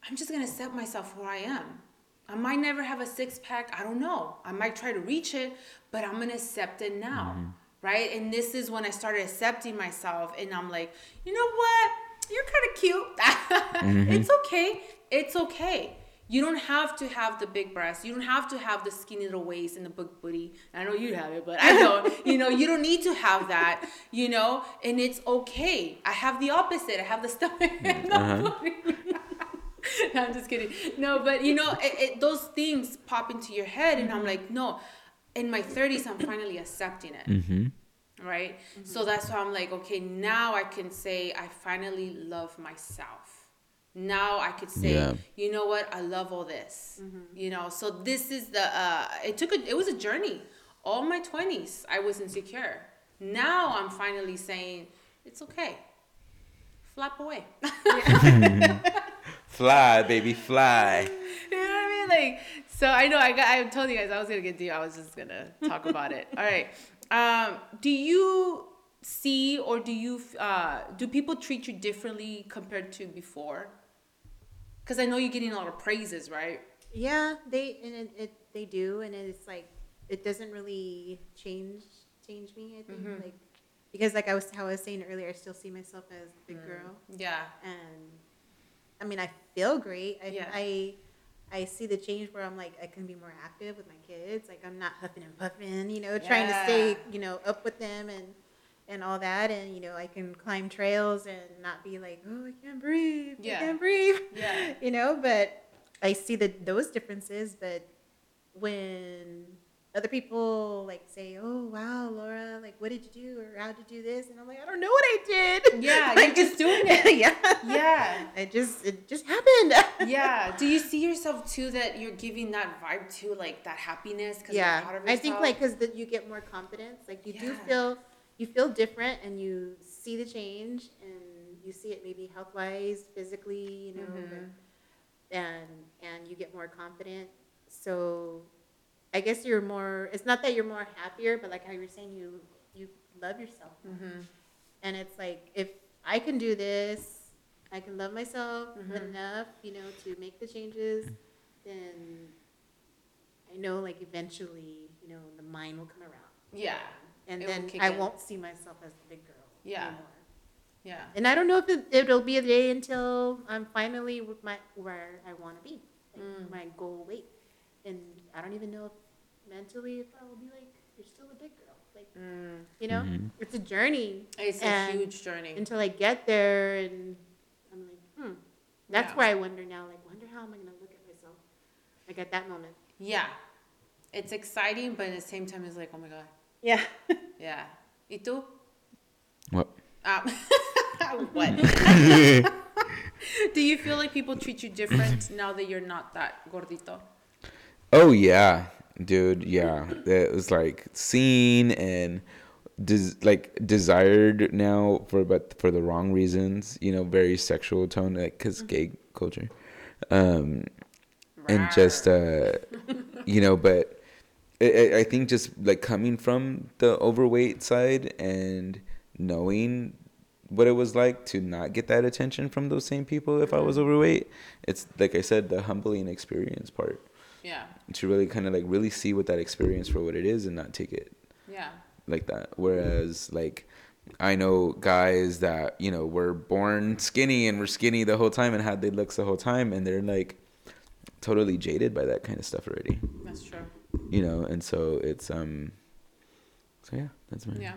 A: I'm just gonna accept myself where I am. I might never have a six pack. I don't know. I might try to reach it, but I'm gonna accept it now, mm-hmm. right? And this is when I started accepting myself, and I'm like, you know what? You're kind of cute. Mm-hmm. it's okay. It's okay. You don't have to have the big breasts. You don't have to have the skinny little waist and the big booty. I know you have it, but I don't. you know, you don't need to have that, you know, and it's okay. I have the opposite. I have the stomach and the booty. no, I'm just kidding. No, but you know, it, it, those things pop into your head, and I'm like, no. In my 30s, I'm finally accepting it.
C: Mm-hmm.
A: Right? So that's why I'm like, okay, now I can say I finally love myself. Now I could say,
C: Yeah.
A: you know what, I love all this. You know, so this is the. Uh, it took a. It was a journey. All my 20s, I was insecure. Now I'm finally saying it's okay. Flap away.
C: Fly, baby, fly.
A: you know what I mean? Like, so I know I got. I told you guys I was gonna get to. you. I was just gonna talk about it. All right. Um, do you see or do you uh, do people treat you differently compared to before? Because I know you're getting a lot of praises, right?
B: Yeah, they and it, it they do, and it's like it doesn't really change change me. I think mm-hmm. like because like I was how I was saying earlier, I still see myself as the big mm. girl,
A: Yeah.
B: and I mean I feel great. I,
A: Yeah.
B: I I see the change where I'm like I can be more active with my kids. Like I'm not huffing and puffing, you know, trying to stay you know up with them and and all that, and you know I can climb trails and not be like oh I can't breathe,
A: Yeah.
B: I can't breathe
A: Yeah.
B: you know but i see the those differences but when other people like say oh wow laura like what did you do or how did you do this and i'm like i don't know what i did
A: Yeah,
B: like,
A: you're just doing it.
B: yeah
A: Yeah.
B: it just it just happened
A: Yeah. Do you see yourself too that you're giving that vibe to like that happiness? Cause you're proud
B: yeah i think like because you get more confidence like you do feel you feel different and you see the change and you see it maybe health wise physically you know
A: Mhm.
B: but- and and you get more confident so i guess you're more it's not that you're more happier but like how you were saying you you love yourself
A: Mhm.
B: and it's like if i can do this i can love myself
A: Mhm.
B: enough you know to make the changes then i know like eventually you know the mind will come around
A: Yeah.
B: And
A: It will
B: then
A: kick
B: i
A: in.
B: won't see myself as the big girl
A: Yeah.
B: anymore.
A: Yeah.
B: and i don't know if it, it'll be a day until i'm finally with my where i want to be like
A: Mm.
B: my goal weight and i don't even know if mentally if i will be like you're still a big girl like
A: Mm.
B: you know
C: Mhm.
B: it's a journey
A: It's a
B: And
A: huge journey.
B: until i get there and i'm like hmm that's
A: Yeah.
B: where i wonder now like wonder how am i going to look at myself like at that moment
A: Yeah. It's exciting, but at the same time, it's like, oh my God.
B: Yeah
A: Yeah. ¿Y tú?
C: What?
A: Um, what? Do you feel like people treat you different now that you're not that gordito?
C: Oh yeah, dude. Yeah, it was like seen and des- like desired now for but for the wrong reasons. You know, very sexual tone, like because gay culture, um, and just uh, you know, but I, I- think just like coming from the overweight side and knowing what it was like to not get that attention from those same people if I was mm-hmm. overweight. It's like I said, the humbling experience part
A: Yeah.
C: to really kind of like really see what that experience for what it is and not take it
A: Yeah.
C: like that. Whereas like I know guys that you know were born skinny and were skinny the whole time and had the looks the whole time and they're like totally jaded by that kind of stuff already.
A: That's true.
C: You know, and so it's um. So yeah, that's my
A: Yeah.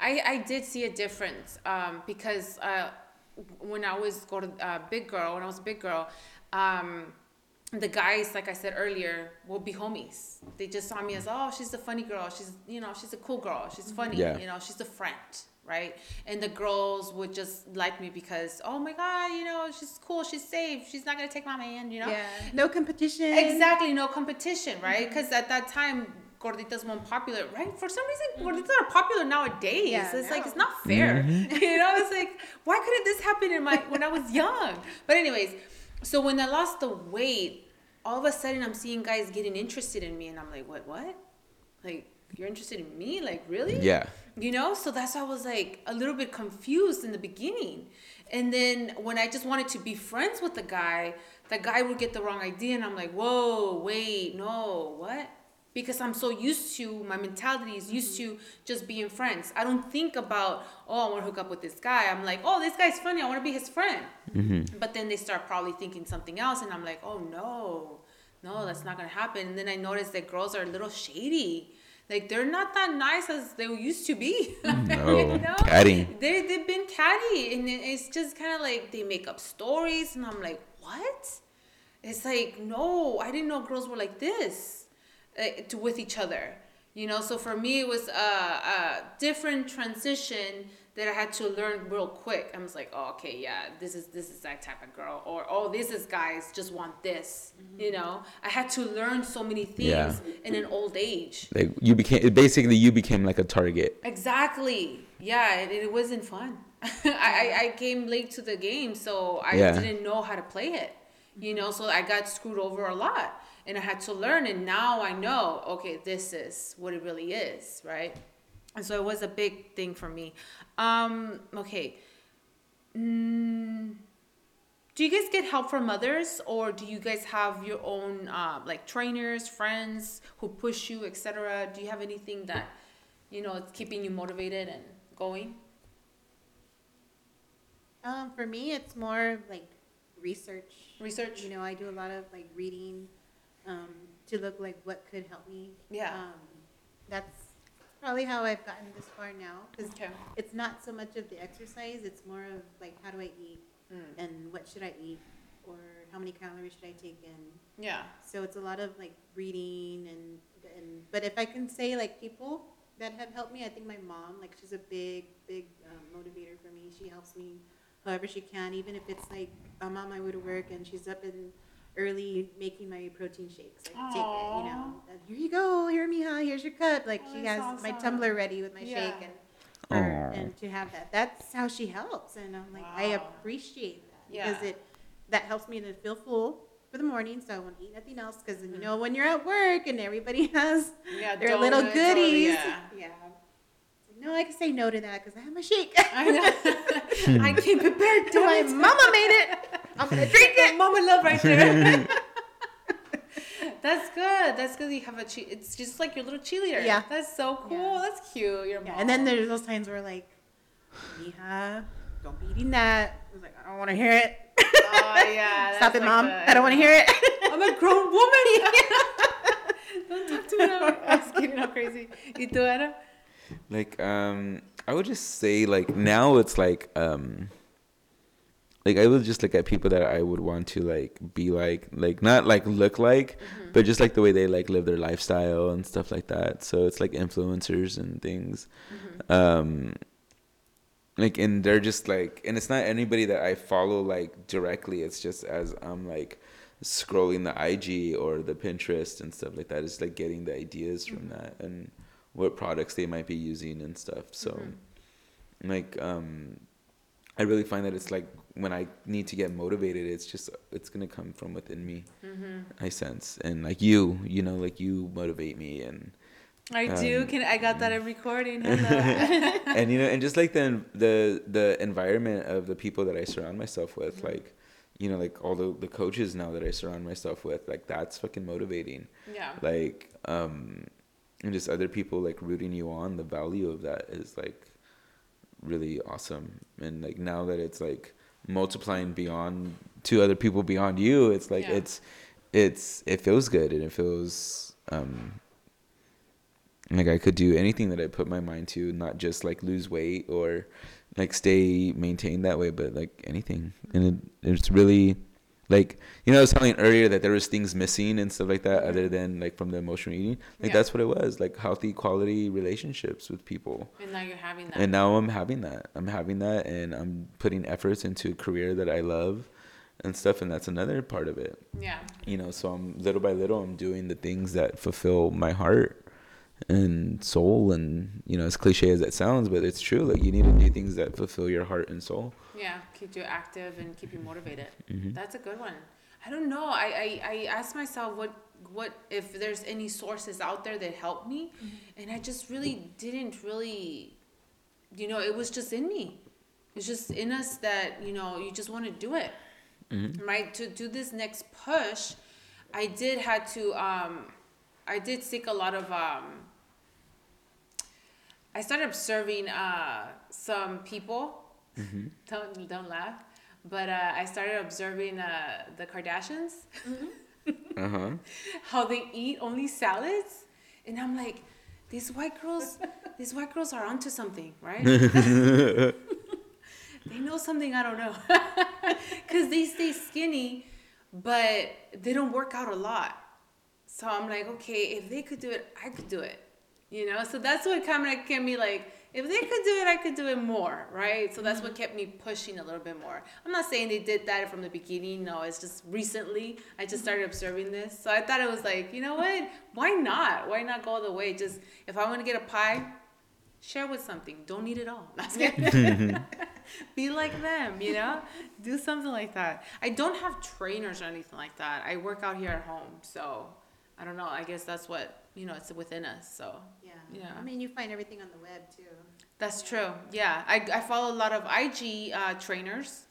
A: I, I did see a difference um, because uh, when I was go to uh, big girl, when I was a big girl, um, the guys, like I said earlier, will be homies. They just saw me as, oh, she's the funny girl. She's, you know, she's a cool girl. She's funny.
C: Yeah.
A: You know, she's a friend, right? And the girls would just like me because, oh my God, you know, she's cool. She's safe. She's not going to take my man, you know?
B: yeah no competition
A: Exactly, no competition, right? Mm-hmm. Because at that time, gorditas weren't popular, right? For some reason, mm-hmm. gorditas are popular nowadays.
B: Yeah,
A: it's like it's not fair, mm-hmm. you know. It's like why couldn't this happen in my when I was young? But anyways, so when I lost the weight, all of a sudden I'm seeing guys getting interested in me, and I'm like, what, what? Like, you're interested in me? Like, really?
C: Yeah.
A: You know, so that's why I was like a little bit confused in the beginning. And then when I just wanted to be friends with the guy, the guy would get the wrong idea, and I'm like, whoa, wait, no, what? Because I'm so used to my mentality is used mm-hmm. to just being friends. I don't think about, oh, I want to hook up with this guy. I'm like, oh, this guy's funny. I want to be his friend. Mm-hmm. But then they start probably thinking something else, and I'm like, oh no, no, that's not gonna happen. And then I notice that girls are a little shady. Like they're not that nice as they used to be.
C: No, catty.
A: They they've been catty, and it's just kind of like they make up stories, and I'm like, what? It's like no, I didn't know girls were like this, uh, to with each other. You know, so for me it was a, a different transition that I had to learn real quick. I was like, oh, okay, yeah, this is this is that type of girl, or oh, this is guys just want this. Mm-hmm. You know, I had to learn so many things
C: Yeah.
A: in an old age.
C: Like you became basically you became like a target.
A: Exactly. Yeah, it, it wasn't fun. I, I, I came late to the game, so I
C: Yeah.
A: didn't know how to play it. You know, so I got screwed over a lot. And I had to learn, and now I know, okay, this is what it really is, right? And so it was a big thing for me. Um, okay. Mm, do you guys get help from others, or do you guys have your own, uh, like trainers, friends who push you, etc.? Do you have anything that, you know, it's keeping you motivated and going?
B: Um, for me, it's more like research.
A: Research?
B: You know, I do a lot of like reading um, to look like what could help me.
A: Yeah.
B: Um, that's probably how I've gotten this far now because
A: Okay.
B: it's not so much of the exercise; it's more of like how do I eat
A: Mm.
B: and what should I eat or how many calories should I take in.
A: Yeah.
B: So it's a lot of like reading and and but if I can say like people that have helped me, I think my mom like she's a big big um, motivator for me. She helps me however she can, even if it's like I'm on my way to work and she's up in early making my protein shakes. I take it, you know. Here you go, here Mija, here's your cup. Like
A: Oh,
B: she
A: that's
B: has my tumbler ready with my
A: Yeah.
B: shake and or, and to have that. That's how she helps, and I'm like I appreciate that
A: Yeah.
B: because it that helps me to feel full for the morning, so I won't eat nothing else. Because
A: Mhm.
B: you know when you're at work and everybody has
A: Yeah.
B: their little
A: donuts or-
B: goodies,
A: yeah.
B: yeah. No, I can say no to that because I have my shake.
A: I know. I came prepared. to my
B: mama made it. I'm gonna drink it.
A: Mama love right there. That's good. That's good. You have a che- It's just like your little cheerleader.
B: Yeah.
A: That's so cool.
B: Yeah.
A: That's cute. Your mom.
B: Yeah, and then there's those times where like, Mija, don't be eating that. I was like, I don't want to hear it.
A: Oh yeah.
B: Stop it,
A: like
B: mom.
A: the-
B: I don't want to hear it.
A: I'm a grown woman. don't talk to me. I'm just kidding. How crazy. ¿Y tú, Ana?
C: Like um I would just say like now it's like um like I would just look at people that I would want to like be like like not like look like
A: Mm-hmm.
C: but just like the way they like live their lifestyle and stuff like that. So it's like influencers and things.
A: Mm-hmm.
C: Um like and they're just like and it's not anybody that I follow like directly. It's just as I'm like scrolling the IG or the Pinterest and stuff like that. It's like getting the ideas from that and what products they might be using and stuff. So like um I really find that it's like when I need to get motivated, it's just it's gonna come from within me.
A: Mm-hmm.
C: I sense and like you, you know, like you motivate me and
A: I do.
C: Um,
A: Can I got that in recording?
C: And you know and just like the the the environment of the people that I surround myself with,
A: Mm-hmm.
C: like you know, like all the the coaches now that I surround myself with, like that's fucking motivating.
A: yeah.
C: Like um, and just other people like rooting you on. The value of that is like really awesome. And like now that it's like multiplying beyond to other people beyond you, it's like
A: Yeah.
C: it's it's it feels good and it feels um like I could do anything that I put my mind to, not just like lose weight or like stay maintained that way, but like anything. And it, it's really like you know I was telling earlier that there was things missing and stuff like that other than like from the emotional eating. Like
A: Yeah.
C: that's what it was, like healthy quality relationships with people.
A: And now you're having that.
C: And now I'm having that. I'm having that and I'm putting efforts into a career that I love and stuff and that's another part of it
A: yeah.
C: you know so i'm little by little i'm doing the things that fulfill my heart and soul and you know as cliche as that sounds but it's true like you need to do things that fulfill your heart and soul
A: Yeah. Keep you active and keep you motivated.
C: Mhm.
A: That's a good one. I don't know. I, I, I asked myself what what if there's any sources out there that help me, and I just really didn't really, you know, it was just in me. It's just in us that you know you just want to do it, right? To do this next push, I did had to. Um, I did seek a lot of. Um, I started observing uh, some people. Don't don't laugh. But uh, I started observing uh, the Kardashians,
C: Uh huh.
A: how they eat only salads, and I'm like, these white girls, these white girls are onto something, right? they know something I don't know, because they stay skinny, but they don't work out a lot. So I'm like, okay, if they could do it, I could do it. You know, so that's what kind of kept me like, if they could do it, I could do it more, right? So that's what mm-hmm. kept me pushing a little bit more. I'm not saying they did that from the beginning. No, it's just recently I just mm-hmm. started observing this. So I thought it was like, you know what? Why not? Why not go all the way? Just if I want to get a pie, share with something. Don't eat it all. That's it. Be like them, you know? Do something like that. I don't have trainers or anything like that. I work out here at home. So I don't know. I guess that's what, you know, it's within us. So
B: Yeah.
A: Yeah.
B: I mean, you find everything on the web too.
A: that's true. Yeah. I, I follow a lot of IG uh, trainers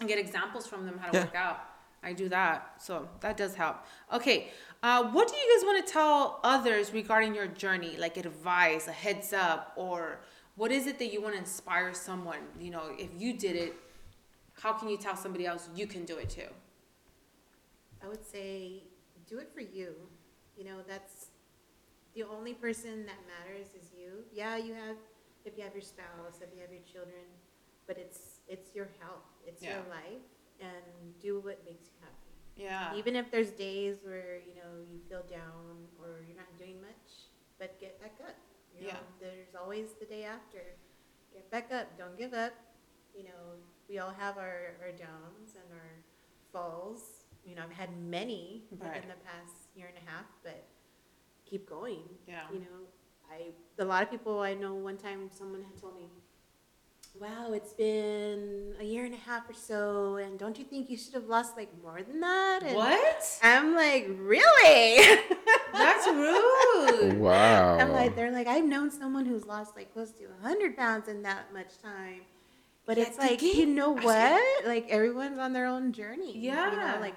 A: and get examples from them how to
C: Yeah.
A: work out. I do that. So that does help. Okay. Uh, what do you guys want to tell others regarding your journey? Like advice, a heads up, or what is it that you want to inspire someone? You know, if you did it, how can you tell somebody else you can do it too?
B: I would say do it for you. You know, that's the only person that matters is you. Yeah, you have if you have your spouse, if you have your children, but it's it's your health, it's your life, and do what makes you happy.
A: Yeah.
B: Even if there's days where you know you feel down or you're not doing much, but get back up. You know,
A: Yeah.
B: there's always the day after. Get back up. Don't give up. You know, we all have our, our downs and our falls. You know, I've had many
A: Right.
B: within the past year and a half, but keep going.
A: Yeah.
B: You know, I a lot of people I know. One time, someone had told me, "Wow, it's been a year and a half or so, and don't you think you should have lost like more than that?" And
A: What?
B: I'm like, really?
A: That's rude.
C: Wow.
B: I'm like, they're like, I've known someone who's lost like close to 100 pounds in that much time. But
A: Yeah,
B: it's like, you know what? Like, everyone's on their own journey. Yeah. You
A: Yeah.
B: know, like,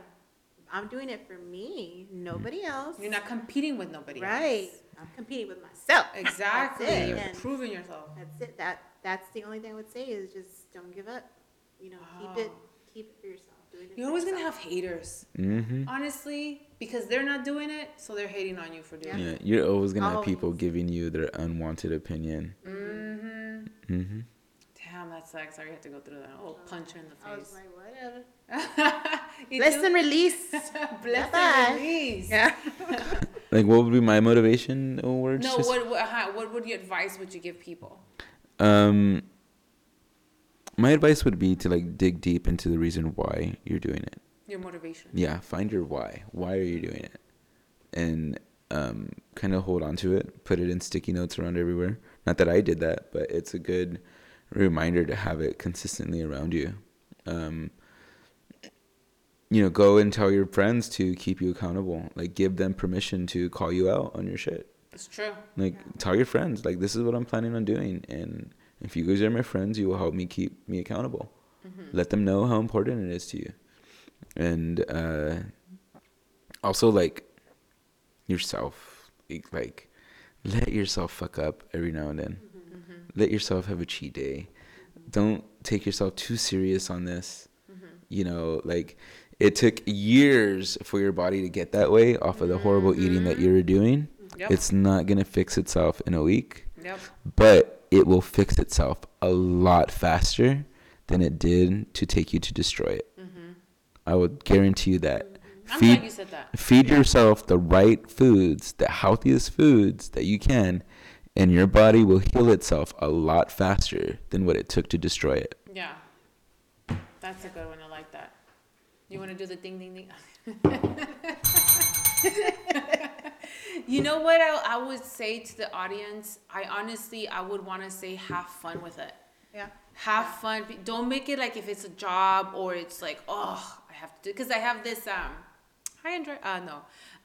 B: I'm doing it for me, nobody else.
A: You're not competing with nobody.
B: right.
A: Else.
B: I'm competing with myself.
A: Exactly.
B: That's it.
A: You're
B: And
A: proving yourself.
B: that's it. That That's the only thing I would say is just don't give up. You know, keep it, keep it for yourself. It
A: You're
B: for
A: always gonna have haters,
C: Mm-hmm.
A: honestly, because they're not doing it, so they're hating on you for doing
C: Yeah,
A: it.
C: you're always gonna have people giving you their unwanted opinion.
A: Mm-hmm.
C: Mm-hmm.
A: Damn, that sucks. Sorry, you have to go through that. Oh, punch her in the face.
B: I was
A: face.
B: like, whatever. Bless and release.
A: Bless
B: Bye-bye.
A: and release.
B: yeah.
C: Like, what would be my motivation words?
A: No,
C: Just-
A: what what, uh, what would your advice would you give people?
C: Um, my advice would be to like dig deep into the reason why you're doing it.
A: Your motivation.
C: Yeah, find your why. Why are you doing it? And um, kind of hold on to it. Put it in sticky notes around everywhere. Not that I did that, but it's a good reminder to have it consistently around you. Um, you know, go and tell your friends to keep you accountable. Like, give them permission to call you out on your shit.
A: It's true.
C: Like,
B: Yeah.
C: tell your friends, like, this is what I'm planning on doing. And if you guys are my friends, you will help me keep me accountable.
A: Mm-hmm.
C: Let them know how important it is to you. And uh, also, like, yourself. Like- Like, let yourself fuck up every now and then.
A: Mm-hmm.
C: Let yourself have a cheat day. Don't take yourself too serious on this.
A: Mm-hmm.
C: You know, like, it took years for your body to get that way off of the horrible eating that you were doing.
A: Yep.
C: It's not going to fix itself in a week,
A: Yep.
C: but it will fix itself a lot faster than it did to take you to destroy it.
A: Mm-hmm.
C: I would guarantee you that.
A: I'm
C: Feed,
A: glad you said that.
C: feed yourself the right foods, the healthiest foods that you can, and your body will heal itself a lot faster than what it took to destroy it.
A: Yeah. That's a good one. I like that. You want to do the ding ding ding? you know what I, I would say to the audience? I honestly, I would want to say have fun with it.
B: Yeah.
A: Have fun. Don't make it like if it's a job or it's like, oh, I have to do because I have this. Um, hi, Andrea. Uh, no,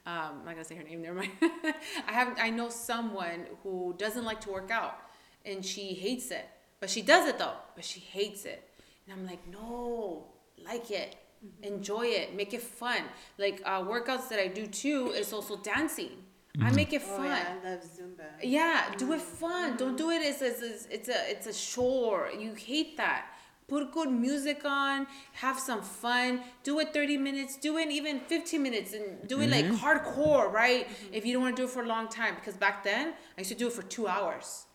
A: um, I'm not gonna say her name. Never mind. I have. I know someone who doesn't like to work out, and she hates it. But she does it though. But she hates it, and I'm like, no, like it, enjoy it, make it fun. Like uh, workouts that I do too is also dancing. I make it
B: Oh
A: fun.
B: yeah, I love Zumba.
A: Yeah, do it fun. Don't do it as, as, as it's a it's a chore. You hate that. Put good music on, have some fun. Do it 30 minutes, do it even 15 minutes and do it like hardcore, right? If you don't want to do it for a long time because back then I used to do it for 2 hours.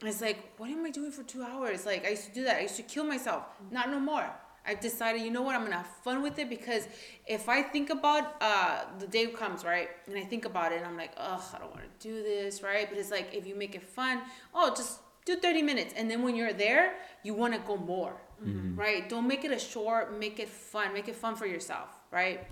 A: And It's like, what am I doing for 2 hours? Like I used to do that. I used to kill myself. Not no more. I've decided, you know what, I'm gonna have fun with it because if I think about uh, the day comes, right, and I think about it, and I'm like, ugh, I don't want to do this, right? But it's like if you make it fun, oh, just do 30 minutes, and then when you're there, you want to go more, Mm-hmm. right? Don't make it a short, make it fun, make it fun for yourself, right?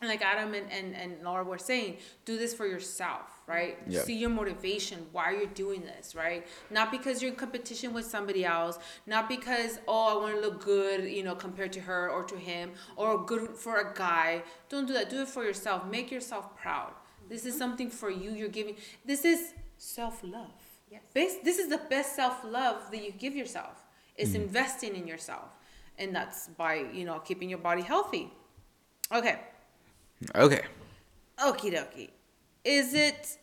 A: And like Adam and, and, and Laura were saying, do this for yourself, right?
C: Yeah.
A: See your motivation, why you're doing this, right? Not because you're in competition with somebody else, not because, oh, I want to look good, you know, compared to her or to him, or good for a guy. Don't do that. Do it for yourself. Make yourself proud. This is mm-hmm. something for you. You're giving. This is self love.
B: Yes.
A: This is the best self love that you give yourself. Is investing in yourself, and that's by you know keeping your body healthy. Okay.
C: Okay.
A: Okie dokie. Is it?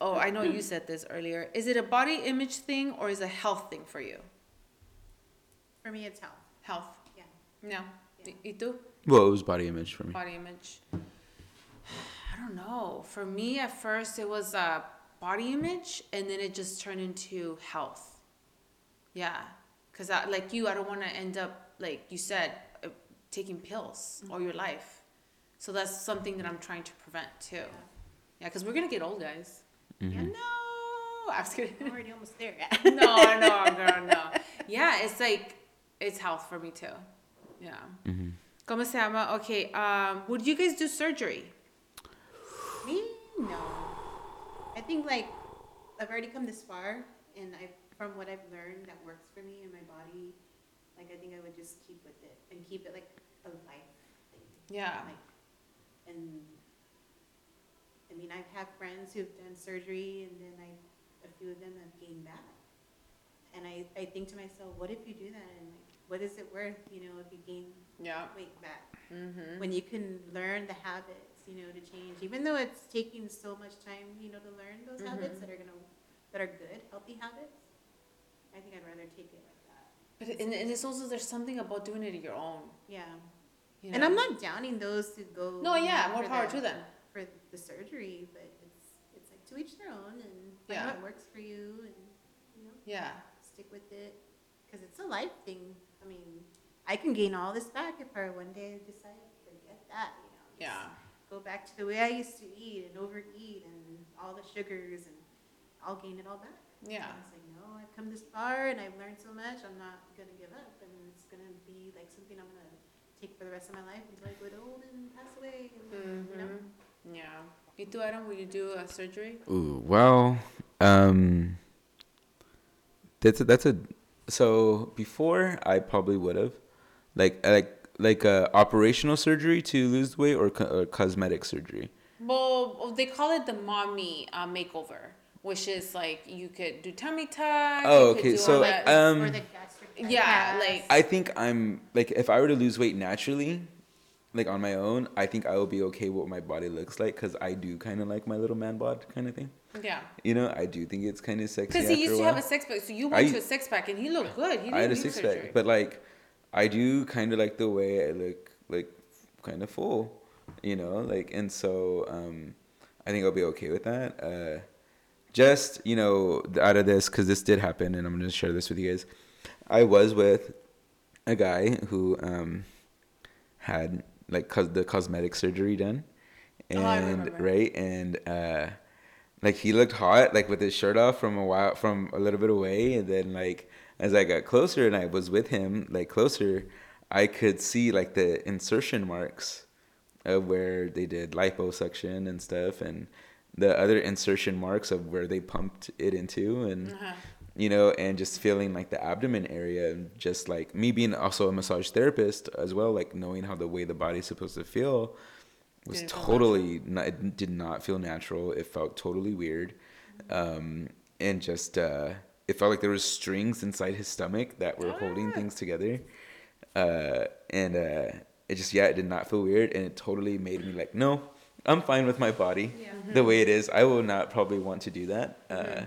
A: Oh, I know you said this earlier. Is it a body image thing or is it a health thing for you?
B: For me, it's health.
A: Health.
B: Yeah.
A: No.
B: Yeah.
A: Y- ¿Y tú?
C: Well, it was body image for me.
A: Body image. I don't know. For me, at first, it was uh, body image, and then it just turned into health. Yeah, cause like you, I don't want to end up like you said, uh, taking pills all your life. So that's something that I'm trying to prevent too. Yeah, cause we're gonna get old, guys.
B: Yeah.
A: No, I'm just kidding.
B: I'm already almost there.
A: no, no, girl, no. Yeah, it's like it's health for me too. Yeah.
C: Mm-hmm.
A: ¿Cómo se llama? Okay. Um, would you guys do surgery?
B: Me, no. I think like I've already come this far, and I, from what I've learned, that works for me and my body. Like I think I would just keep with it and keep it like a life thing.
A: Yeah.
B: Like, and I mean, I've had friends who've done surgery, and then I, a few of them have gained back. And I, I think to myself, what if you do that, and like, what is it worth, you know, if you gain
A: Yeah.
B: weight back?
A: Mm-hmm.
B: when you can learn the habits, you know, to change, even though it's taking so much time, you know, to learn those habits
A: Mhm.
B: that are gonna, that are good, healthy habits. I think I'd rather take it like that.
A: But and, and it's also there's something about doing it your own.
B: Yeah,
A: You
B: and? I'm not downing those who go.
A: No, yeah,
B: know,
A: more power
B: the-
A: to them.
B: for the surgery, but it's it's like to each their own, and
A: Yeah.
B: what works for you, and you know,
A: Yeah.
B: stick with it, because it's a life thing. I mean, I can gain all this back if I one day decide forget that, you know.
A: Yeah.
B: go back to the way I used to eat and overeat and all the sugars and I'll gain it all back.
A: Yeah.
B: And it's like, no, I've come this far and I've learned so much. I'm not gonna give up, and it's gonna be like something I'm gonna take for the rest of my life until I get old and pass away. And, you know?
A: Mm-hmm. Yeah. You do Adam? Will you do a surgery?
C: Ooh, well, um, that's a, that's a. So before I probably would have, like like like a operational surgery to lose weight or, co- or cosmetic surgery.
A: Well, they call it the mommy uh, makeover, which is like you could do tummy tuck.
C: Oh, okay, so,
A: all
B: Or
A: that.
B: the-
C: um,
B: or the gastric
A: yeah,
B: bypass.
A: like-
C: I think I'm like if I were to lose weight naturally, like on my own, I think I will be okay with what my body looks like because I do kind of like my little man bod kind of thing.
A: yeah.
C: You know, I do think it's kind of sexy.
A: Because he used to have a six pack, so you went
C: I-
A: to a six pack and he looked good. He didn't
C: I had a six
A: surgery.
C: pack, but like, I do kind of like the way I look, like, kind of full, you know, like, and so um, I think I'll be okay with that. Uh, just you know, out of this, because this did happen, and I'm gonna share this with you guys. I was with a guy who um, had like cos- the cosmetic surgery done,
A: Oh,
C: and
A: remember.
C: right, and uh, like he looked hot, like with his shirt off from a while, from a little bit away, and then like as I got closer and I was with him, like closer, I could see like the insertion marks of where they did liposuction and stuff, and the other insertion marks of where they pumped it into, and
A: Uh-huh.
C: you know, and just feeling like the abdomen area, and just like me being also a massage therapist as well, like knowing how the way the body's supposed to feel was totally not, it did not feel natural. It felt totally weird, um, and just uh, it felt like there was strings inside his stomach that were holding
A: Ah.
C: things together, uh, and uh, it just yeah, it did not feel weird, and it totally made me like no. I'm fine with my body
B: Yeah.
C: the way it is. I will not probably want to do that. Uh,
A: Mm-hmm.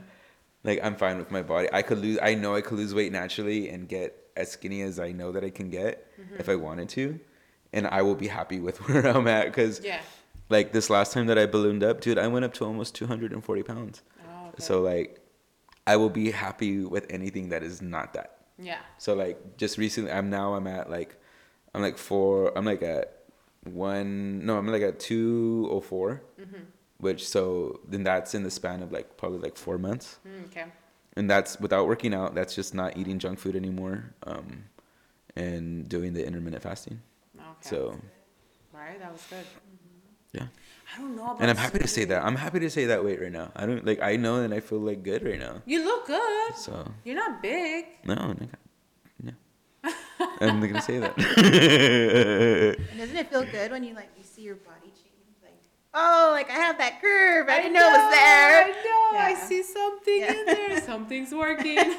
C: like I'm fine with my body. I could lose. I know I could lose weight naturally and get as skinny as I know that I can get
A: Mm-hmm.
C: if I wanted to, and I will be happy with where I'm at. Because
A: Yeah.
C: like this last time that I ballooned up, dude, I went up to almost 240 pounds.
A: Oh, okay.
C: So like, I will be happy with anything that is not that.
A: yeah.
C: So like just recently, I'm now I'm at like, I'm like four. I'm like at one. No, I'm like at two oh four.
A: Mm-hmm.
C: Which so then that's in the span of like probably like four months,
A: Mm, okay.
C: and that's without working out. That's just not eating junk food anymore, um, and doing the intermittent fasting.
A: Okay.
C: So
A: right, that was good.
C: yeah,
A: I don't know about.
C: and I'm happy to say that. I'm happy to say that weight right now. I don't like. I know and I feel like good right now.
A: You look good.
C: So
A: You're not big.
C: no, nigga. No. I'm not gonna say that.
B: And doesn't it feel good when you like you see your body change? Like, oh, like I have that curve. I didn't know it was there.
A: I know. I see something
B: Yeah.
A: in there. Something's working.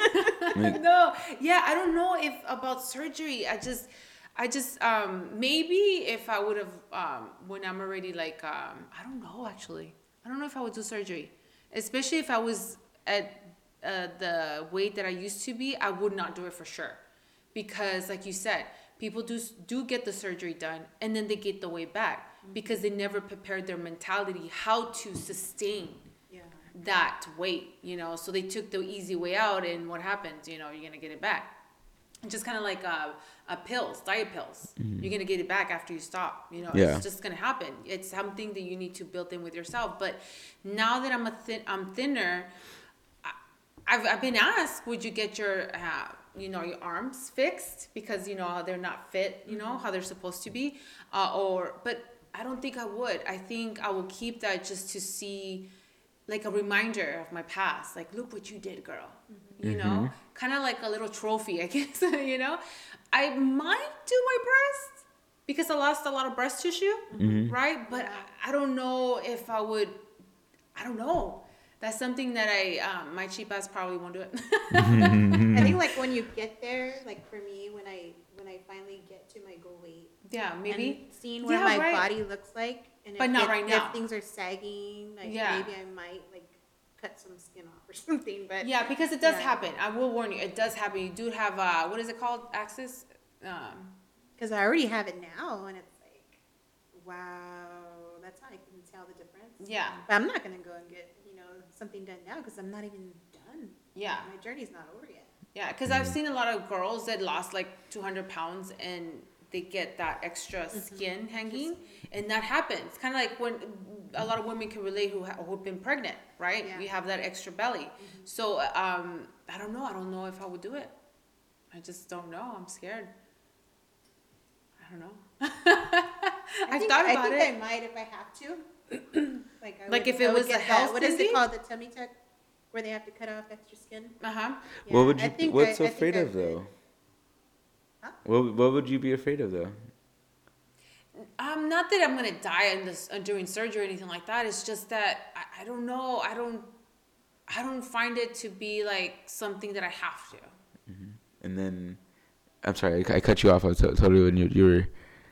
C: Like-
A: no. Yeah, I don't know if about surgery. I just I just um maybe if I would have um when I'm already like um I don't know actually. I don't know if I would do surgery. Especially if I was at uh, the weight that I used to be, I would not do it for sure. Because like you said, people do do get the surgery done and then they get the weight back because they never prepared their mentality how to sustain
B: Yeah.
A: that weight, you know. So they took the easy way out, and what happens? You know, you're gonna get it back. Just kind of like uh, uh, pills, diet pills. You're gonna get it back after you stop. You know,
C: Yeah.
A: it's just gonna happen. It's something that you need to build in with yourself. But now that I'm a thin, I'm thinner. I- I've, I've been asked, would you get your, uh, you know, your arms fixed because you know how they're not fit, you know mm-hmm. how they're supposed to be, uh, or but I don't think I would. I think I will keep that just to see, like a reminder of my past. Like, look what you did, girl. Mm-hmm. You know, mm-hmm. kind of like a little trophy, I guess. you know, I might do my breast because I lost a lot of breast tissue, right? But I, I don't know if I would. I don't know. That's something that I, um, my cheap ass probably won't do it.
B: Like when you get there, like for me, when I when I finally get to my goal weight,
A: yeah, maybe.
B: seeing what
A: Yeah,
B: my
A: right.
B: body looks like, and
A: But
B: if,
A: not
B: it-
A: right now.
B: if things are sagging, like
A: Yeah.
B: maybe I might like cut some skin off or something. But
A: Yeah, because it does
B: Yeah.
A: happen. I will warn you, it does happen. You do have, uh, what is it called? Axis? Um,
B: because I already have it now, and it's like, wow, that's how I can tell the difference.
A: yeah,
B: But I'm not gonna go and get you know something done now because I'm not even done.
A: yeah.
B: My journey's not over yet.
A: Yeah, because I've mm-hmm. seen a lot of girls that lost like 200 pounds and they get that extra mm-hmm. skin hanging, and that happens. Kind of like when a lot of women can relate who ha- who've been pregnant, right?
B: Yeah.
A: We have that extra belly. Mm-hmm. So um, I don't know. I don't know if I would do it. I just don't know. I'm scared. I don't know. I've
B: think,
A: thought
B: I think
A: it.
B: I might if I have to. like I
A: Like
B: would-
A: if it
B: I
A: was a
B: get
A: health
B: What is it called? The tummy tuck, where they have to cut off extra skin.
A: Uh huh.
C: what would you?
B: think
C: what's
B: I-
C: so afraid
B: I
C: of though?
B: Huh?
C: What What would you be afraid of though?
A: Um, not that I'm gonna die in this uh, doing surgery or anything like that. It's just that I, I don't know. I don't. I don't find it to be like something that I have to.
C: And then, I'm sorry, I, I cut you off. I was to- totally when you you were.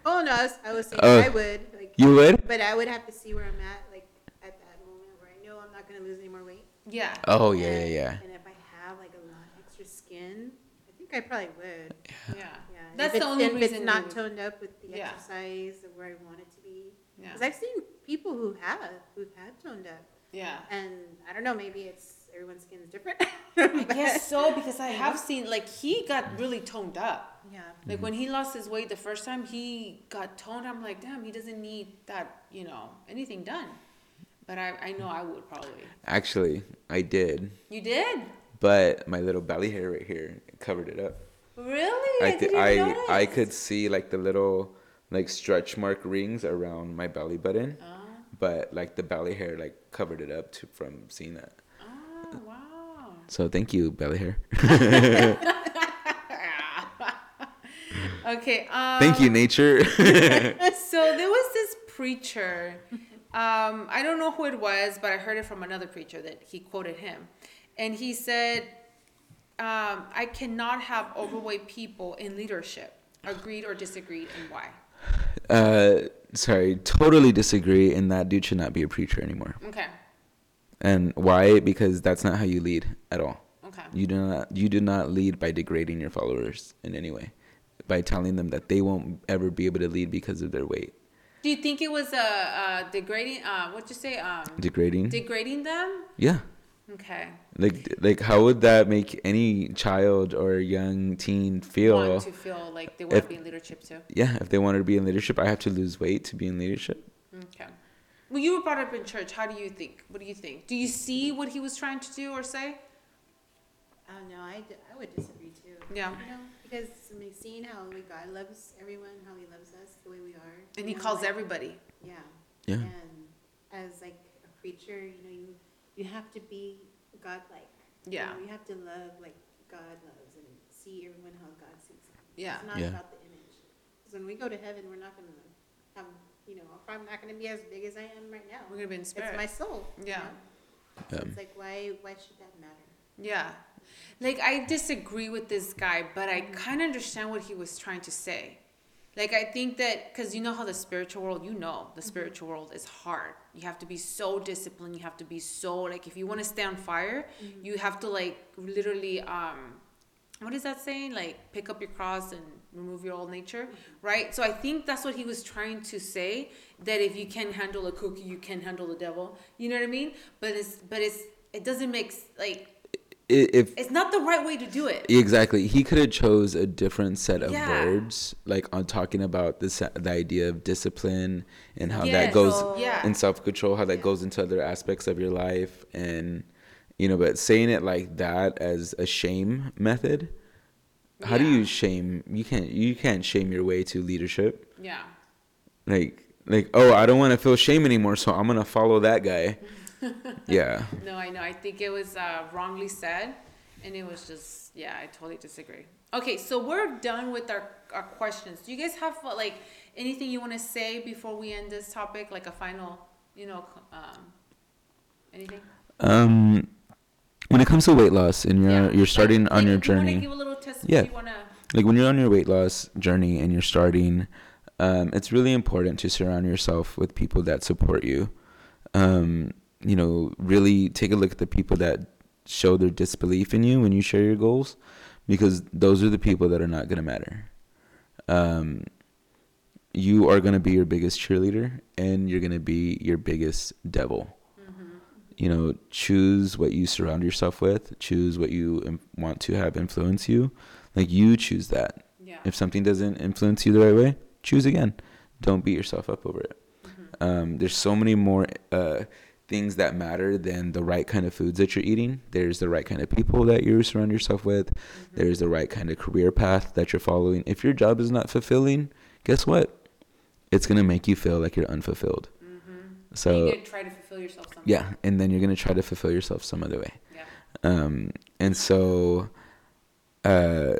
B: Oh no, I was, I was saying
C: Oh.
B: I would like,
C: You would?
B: but I would have to see where I'm at, like at that moment where I know I'm not gonna lose any more weight.
A: Yeah.
C: Oh yeah, yeah,
B: And-
C: yeah.
B: And if I have like a lot of extra skin, I think I probably would.
A: Yeah.
B: Yeah. and
A: That's
B: if
A: the
B: it's,
A: only
B: if
A: reason.
B: it's not toned up with the
A: Yeah.
B: exercise of where I want it to be.
A: Yeah.
B: Because I've seen people who have who've had toned up,
A: Yeah.
B: and I don't know, maybe it's everyone's skin's different.
A: I guess so because I have seen like he got really toned up.
B: Yeah.
A: Like when mm-hmm. he lost his weight the first time, he got toned. I'm like, damn, he doesn't need that, you know, anything done. But I, I know I would probably.
C: Actually, I did,
A: You did?
C: but my little belly hair right here covered it up.
A: Really?
C: I
A: I,
C: I
A: notice.
C: I could see like the little like stretch mark rings around my belly button,
A: Oh,
C: but like the belly hair like covered it up to from seeing that.
A: oh wow.
C: So thank you, belly hair.
A: okay. Um,
C: thank you, nature.
A: so there was this preacher um, i don't know who it was but i heard it from another preacher that he quoted him and he said um, i cannot have overweight people in leadership agreed or disagreed and why
C: uh, sorry, totally disagree. And that dude should not be a preacher anymore.
A: okay
C: And why? Because that's not how you lead at all.
A: okay
C: You do not you do not lead by degrading your followers in any way, by telling them that they won't ever be able to lead because of their weight.
A: Do you think it was a uh, uh, degrading uh, what'd you say um,
C: Degrading.
A: degrading them
C: yeah.
A: okay
C: Like like how would that make any child or young teen feel?
A: want to feel like they want
C: if-
A: to be in leadership too
C: Yeah, if they wanted to be in leadership, I have to lose weight to be in leadership.
A: okay well you were brought up in church how do you think what do you think do you see what he was trying to do or say
B: I don't no, I, d- I would disagree too.
A: Yeah.
B: You know, because I mean, seeing how like, God loves everyone, how He loves us the way we are.
A: and
B: you
A: he
B: know,
A: calls
B: like-
A: everybody
B: Yeah.
C: Yeah.
B: And as like a preacher, you know, you you have to be God-like. You
A: Yeah.
B: know, You have to love like God loves and see everyone how God sees them.
A: Yeah.
B: It's not
C: Yeah.
B: about the image. Because when we go to heaven, we're not gonna have, you know, I'm not gonna be as big as I am right now.
A: we're gonna be in spirit
B: It's my soul. you
A: Yeah.
B: know?
C: Um,
B: it's like why why should that matter?
A: Yeah. Like I disagree with this guy, but I mm-hmm. kind of understand what he was trying to say. Like I think that cuz you know how the spiritual world, you know, the mm-hmm. spiritual world is hard. You have to be so disciplined, you have to be so like if you want to stay on fire, mm-hmm. you have to like literally um what is that saying? Like pick up your cross and remove your old nature, right? So I think that's what he was trying to say that if you can handle a cookie, you can handle the devil. You know what I mean? But it's but it's it doesn't make like
C: If
A: it's not the right way to do it.
C: exactly, he could have chose a different set of
A: Yeah.
C: words, like on talking about this the idea of discipline and how
A: Yes.
C: that goes
A: Yeah.
C: in self control, how that
B: Yeah.
C: goes into other aspects of your life, and you know, but saying it like that as a shame method. How do you shame? You can't. You can't shame your way to leadership.
A: Yeah.
C: Like, like, oh, I don't want to feel shame anymore, so I'm gonna follow that guy. yeah.
A: No, I know. I think it was uh, wrongly said, and it was just yeah. I totally disagree. Okay, so we're done with our, our questions. Do you guys have uh, like anything you want to say before we end this topic? Like a final, you know, um, anything?
C: Um, when it comes to weight loss and you're
A: Yeah.
C: you're starting
A: Like-
C: on your
A: you
C: journey,
A: give a little testimony.
C: Yeah.
A: You wanna,
C: like when you're on your weight loss journey and you're starting, um, it's really important to surround yourself with people that support you. Um, you know, really take a look at the people that show their disbelief in you when you share your goals, because those are the people that are not gonna matter. Um, you are gonna be your biggest cheerleader, and you're gonna be your biggest devil. You know, choose what you surround yourself with. Choose what you want to have influence you. Like you choose that.
A: yeah.
C: If something doesn't influence you the right way, choose again. Don't beat yourself up over it.
A: Mm-hmm.
C: Um, there's so many more uh, things that matter than the right kind of foods that you're eating. There's the right kind of people that you surround yourself with.
A: Mm-hmm.
C: There's the right kind of career path that you're following. If your job is not fulfilling, guess what? It's gonna make you feel like you're unfulfilled.
A: Mm-hmm.
C: So
A: you can try to fulfill yourself somehow.
C: yeah, and then you're gonna try to fulfill yourself some other way.
A: Yeah.
C: Um, and so, uh,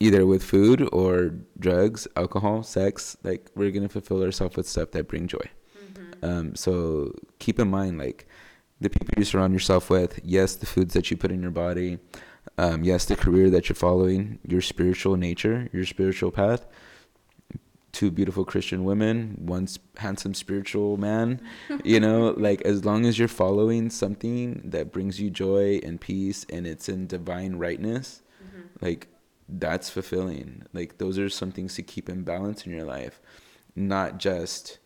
C: either with food or drugs, alcohol, sex, like we're gonna fulfill ourselves with stuff that bring joy. Um, so keep in mind, like the people you surround yourself with. Yes, the foods that you put in your body. Um, yes, the career that you're following, your spiritual nature, your spiritual path. Two beautiful Christian women, one handsome spiritual man. You know, like as long as you're following something that brings you joy and peace and it's in divine rightness,
A: Mm-hmm.
C: like that's fulfilling. Like those are some things to keep in balance in your life, not just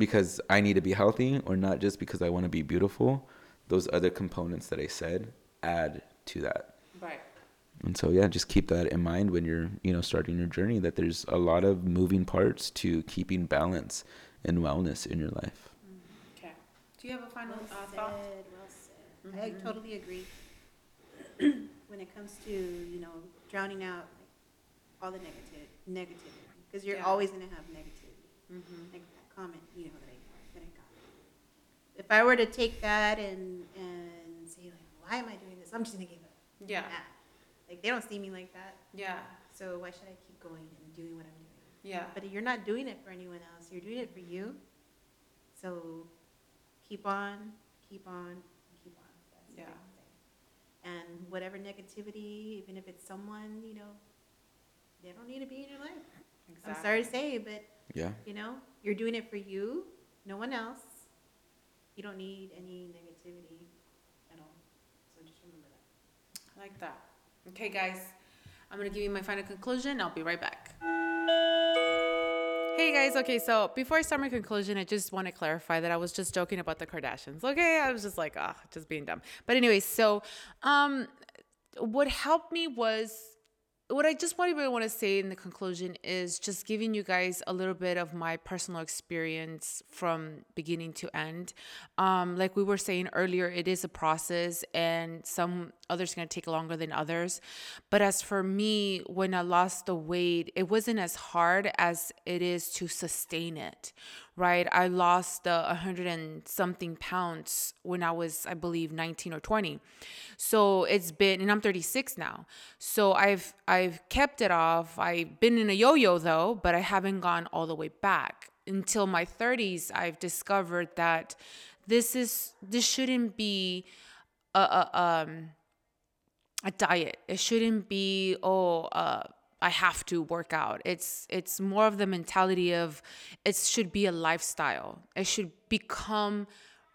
C: because I need to be healthy or not just because I want to be beautiful. Those other components that I said add to that.
A: Right.
C: And so yeah, just keep that in mind when you're, you know, starting your journey that there's a lot of moving parts to keeping balance and wellness in your life.
A: Okay. Do you have a final
B: Well
A: uh,
B: said,
A: thought?
B: well said. I
A: Mhm.
B: totally agree. when it comes to, you know, drowning out like, all the negative, negativity, because you're
A: Yeah.
B: always going to have negativity.
A: Mm-hmm.
B: Like that comment, you know, that I, that I got. If I were to take that and, and say, like, why am I doing this? I'm just going to give up.
A: Yeah.
B: at. Like they don't see me like that.
A: Yeah.
B: So why should I keep going and doing what I'm doing?
A: Yeah.
B: But you're not doing it for anyone else. You're doing it for you. So keep on, keep on, keep on. That's the
A: Yeah.
B: big thing. And whatever negativity, even if it's someone, you know, they don't need to be in your life.
A: Exactly.
B: I'm sorry to say, but
C: Yeah.
B: you know, you're doing it for you, no one else. You don't need any negativity at all. So just remember that.
A: I like that. Okay, guys, I'm gonna give you my final conclusion. I'll be right back. Hey guys, okay, so before I start my conclusion, I just want to clarify that I was just joking about the Kardashians. Okay, I was just like, ah, just being dumb. But anyway, so um, what helped me was what I just want to want to say in the conclusion is just giving you guys a little bit of my personal experience from beginning to end. Um, like we were saying earlier, it is a process, and some others are going to take longer than others. But as for me, when I lost the weight, it wasn't as hard as it is to sustain it, right? I lost uh, hundred and something pounds when I was, I believe, 19 or 20. So it's been, and I'm 36 now. So I've I've kept it off. I've been in a yo-yo though, but I haven't gone all the way back. Until my 30s, I've discovered that this is this shouldn't be a, a um a diet. It shouldn't be oh uh I have to work out. It's it's more of the mentality of it should be a lifestyle. It should become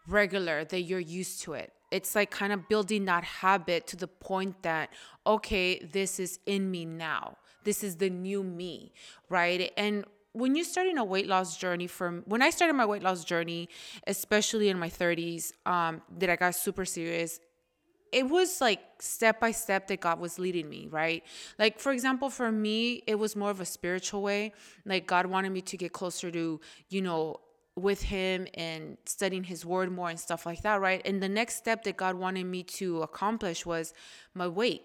A: regular that you're used to it. It's like kind of building that habit to the point that okay, this is in me now. This is the new me, right? And when you're starting a weight loss journey from when I started my weight loss journey, especially in my 30s, um, that I got super serious, it was like step by step that God was leading me, right? Like, for example, for me, it was more of a spiritual way. Like, God wanted me to get closer to, you know, with Him and studying His Word more and stuff like that, right? And the next step that God wanted me to accomplish was my weight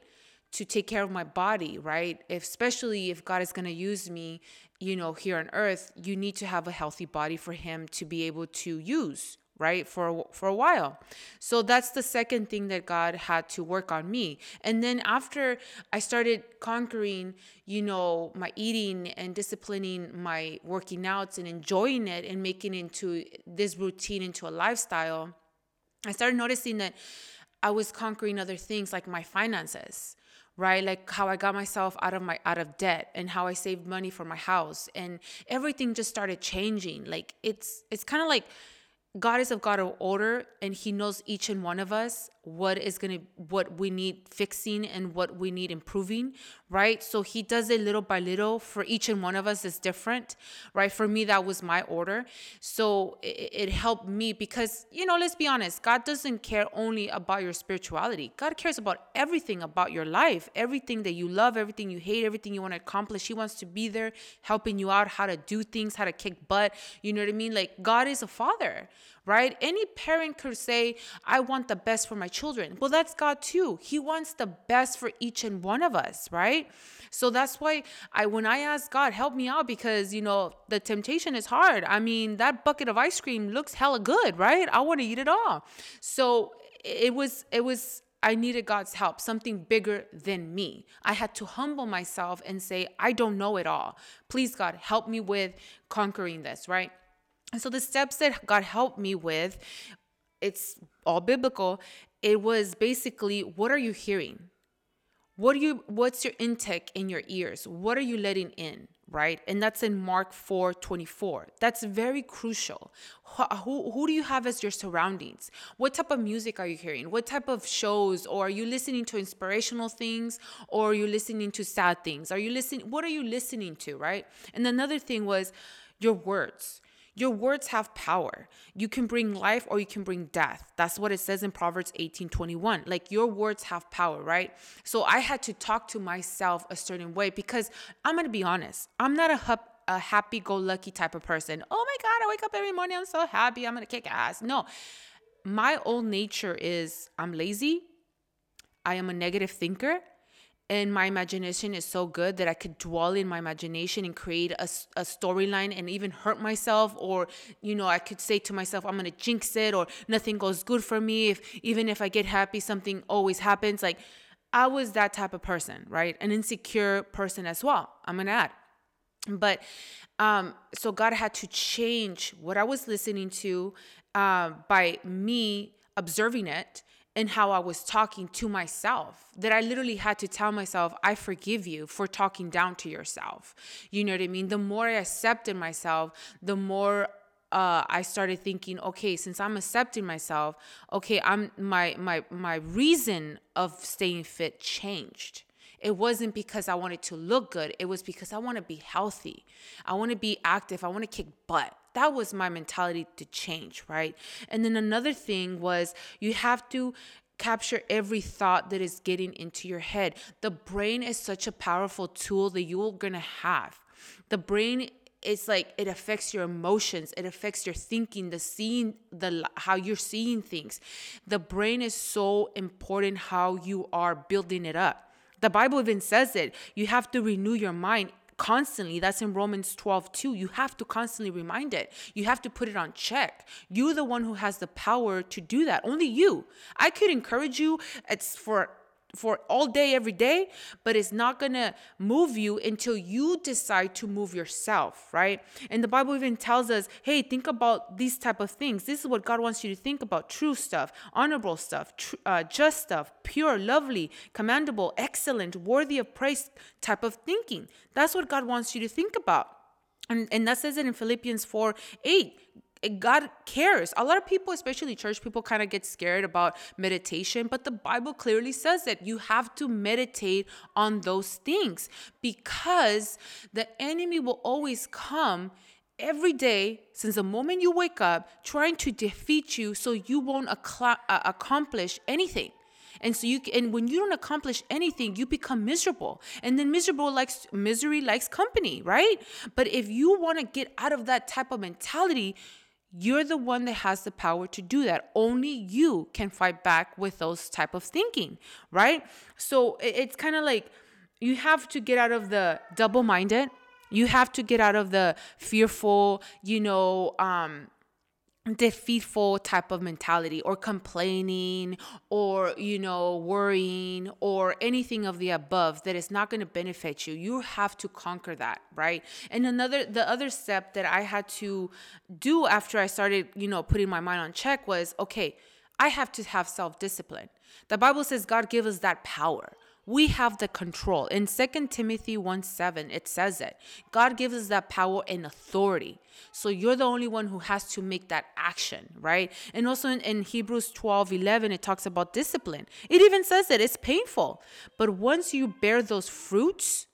A: to take care of my body, right? If, especially if God is going to use me, you know, here on earth, you need to have a healthy body for him to be able to use, right? For for a while. So that's the second thing that God had to work on me. And then after I started conquering, you know, my eating and disciplining my working outs and enjoying it and making into this routine into a lifestyle, I started noticing that I was conquering other things like my finances right like how i got myself out of my out of debt and how i saved money for my house and everything just started changing like it's it's kind of like god is a god of order and he knows each and one of us what is going to what we need fixing and what we need improving right? So he does it little by little. For each and one of us is different right? For me that was my order. So it, it helped me because you know let's be honest god doesn't care only about your spirituality. God cares about everything about your life everything that you love everything you hate everything you want to accomplish. He wants to be there helping you out how to do things how to kick butt. You know what i mean? Like god is a father right? Any parent could say, I want the best for my children. Well, that's God too. He wants the best for each and one of us, right? So that's why I when I ask God, help me out because you know the temptation is hard. I mean, that bucket of ice cream looks hella good, right? I want to eat it all. So it was it was I needed God's help, something bigger than me. I had to humble myself and say, I don't know it all. Please, God, help me with conquering this, right? And so the steps that God helped me with, it's all biblical. It was basically, what are you hearing? What are you what's your intake in your ears? What are you letting in? Right? And that's in Mark 4 24. That's very crucial. Who, who, do you have as your surroundings? What type of music are you hearing? What type of shows? Or are you listening to inspirational things? Or are you listening to sad things? Are you listening? What are you listening to? Right? And another thing was your words your words have power. You can bring life or you can bring death. That's what it says in Proverbs 18 21. Like your words have power, right? So I had to talk to myself a certain way because I'm to be honest. I'm not a, a happy go lucky type of person. Oh my God, I wake up every morning. I'm so happy. I'm to kick ass. No, my old nature is I'm lazy. I am a negative thinker and my imagination is so good that I could dwell in my imagination and create a, a storyline and even hurt myself or you know I could say to myself I'm gonna jinx it or nothing goes good for me if even if I get happy something always happens like I was that type of person, right? An insecure person as well. I'm gonna add. But um, so God had to change what I was listening to uh, by me observing it and how I was talking to myself. That I literally had to tell myself, I forgive you for talking down to yourself. You know what I mean? The more I accepted myself, the more uh, I started thinking, okay, since I'm accepting myself, okay, I'm my my my reason of staying fit changed. It wasn't because I wanted to look good. It was because I want to be healthy. I want to be active. I want to kick butt. That was my mentality to change, right? And then another thing was you have to capture every thought that is getting into your head. The brain is such a powerful tool that you're going to have. The brain it's like it affects your emotions it affects your thinking the seeing the how you're seeing things the brain is so important how you are building it up the bible even says it you have to renew your mind constantly that's in romans 12 2 you have to constantly remind it. You have to put it on check. You're the one who has the power to do that. Only you. I could encourage you it's for for all day every day but it's not going to move you until you decide to move yourself right? And the bible even tells us hey think about these type of things. This is what god wants you to think about true stuff honorable stuff tr- uh, just stuff pure lovely commendable excellent worthy of praise type of thinking. That's what god wants you to think about. And, and that says it in philippians 4 8 God cares. A lot of people, especially church people, kind of get scared about meditation, but the Bible clearly says that you have to meditate on those things because the enemy will always come every day since the moment you wake up trying to defeat you so you won't uh, accomplish anything. And so you and when you don't accomplish anything, you become miserable. And then miserable likes misery likes company, right? But if you want to get out of that type of mentality, you're the one that has the power to do that. Only you can fight back with those type of thinking right? So it's kind of like you have to get out of the double minded you have to get out of the fearful you know um defeatful type of mentality or complaining or you know worrying or anything of the above that is not going to benefit you. You have to conquer that right? And another the other step that i had to do after i started you know putting my mind on check was okay i have to have self-discipline. The bible says god give us that power we have the control. In 2 Timothy 1 7, it says it. God gives us that power and authority. So you're the only one who has to make that action, right? And also in, in Hebrews 12 11, it talks about discipline. It even says that it's painful. But once you bear those fruits,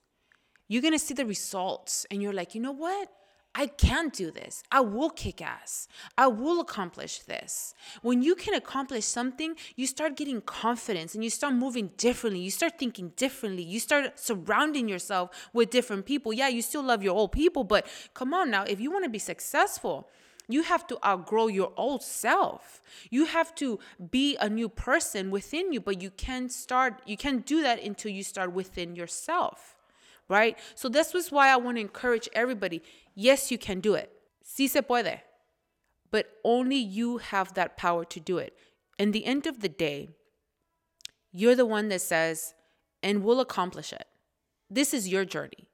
A: you're going to see the results. And you're like, you know what? I can do this. I will kick ass. I will accomplish this. When you can accomplish something, you start getting confidence and you start moving differently. You start thinking differently. You start surrounding yourself with different people. Yeah, you still love your old people, but come on now, if you want to be successful, you have to outgrow your old self. You have to be a new person within you, but you can't start you can't do that until you start within yourself right? So this was why I want to encourage everybody. Yes, you can do it. Sí se puede. But only you have that power to do it. In the end of the day, you're the one that says, and we'll accomplish it. This is your journey.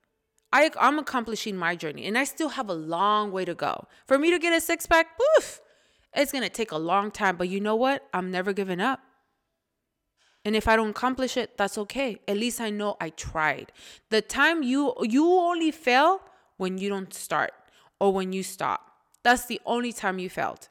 A: I, I'm accomplishing my journey, and I still have a long way to go. For me to get a six pack, poof, it's gonna take a long time. But you know what? I'm never giving up. And if I don't accomplish it, that's okay. At least I know I tried. The time you you only fail when you don't start or when you stop. That's the only time you failed.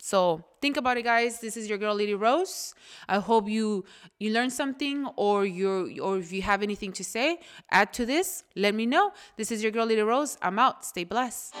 A: So think about it, guys. This is your girl, Lady Rose. I hope you you learned something, or you or if you have anything to say, add to this. Let me know. This is your girl, Lady Rose. I'm out. Stay blessed.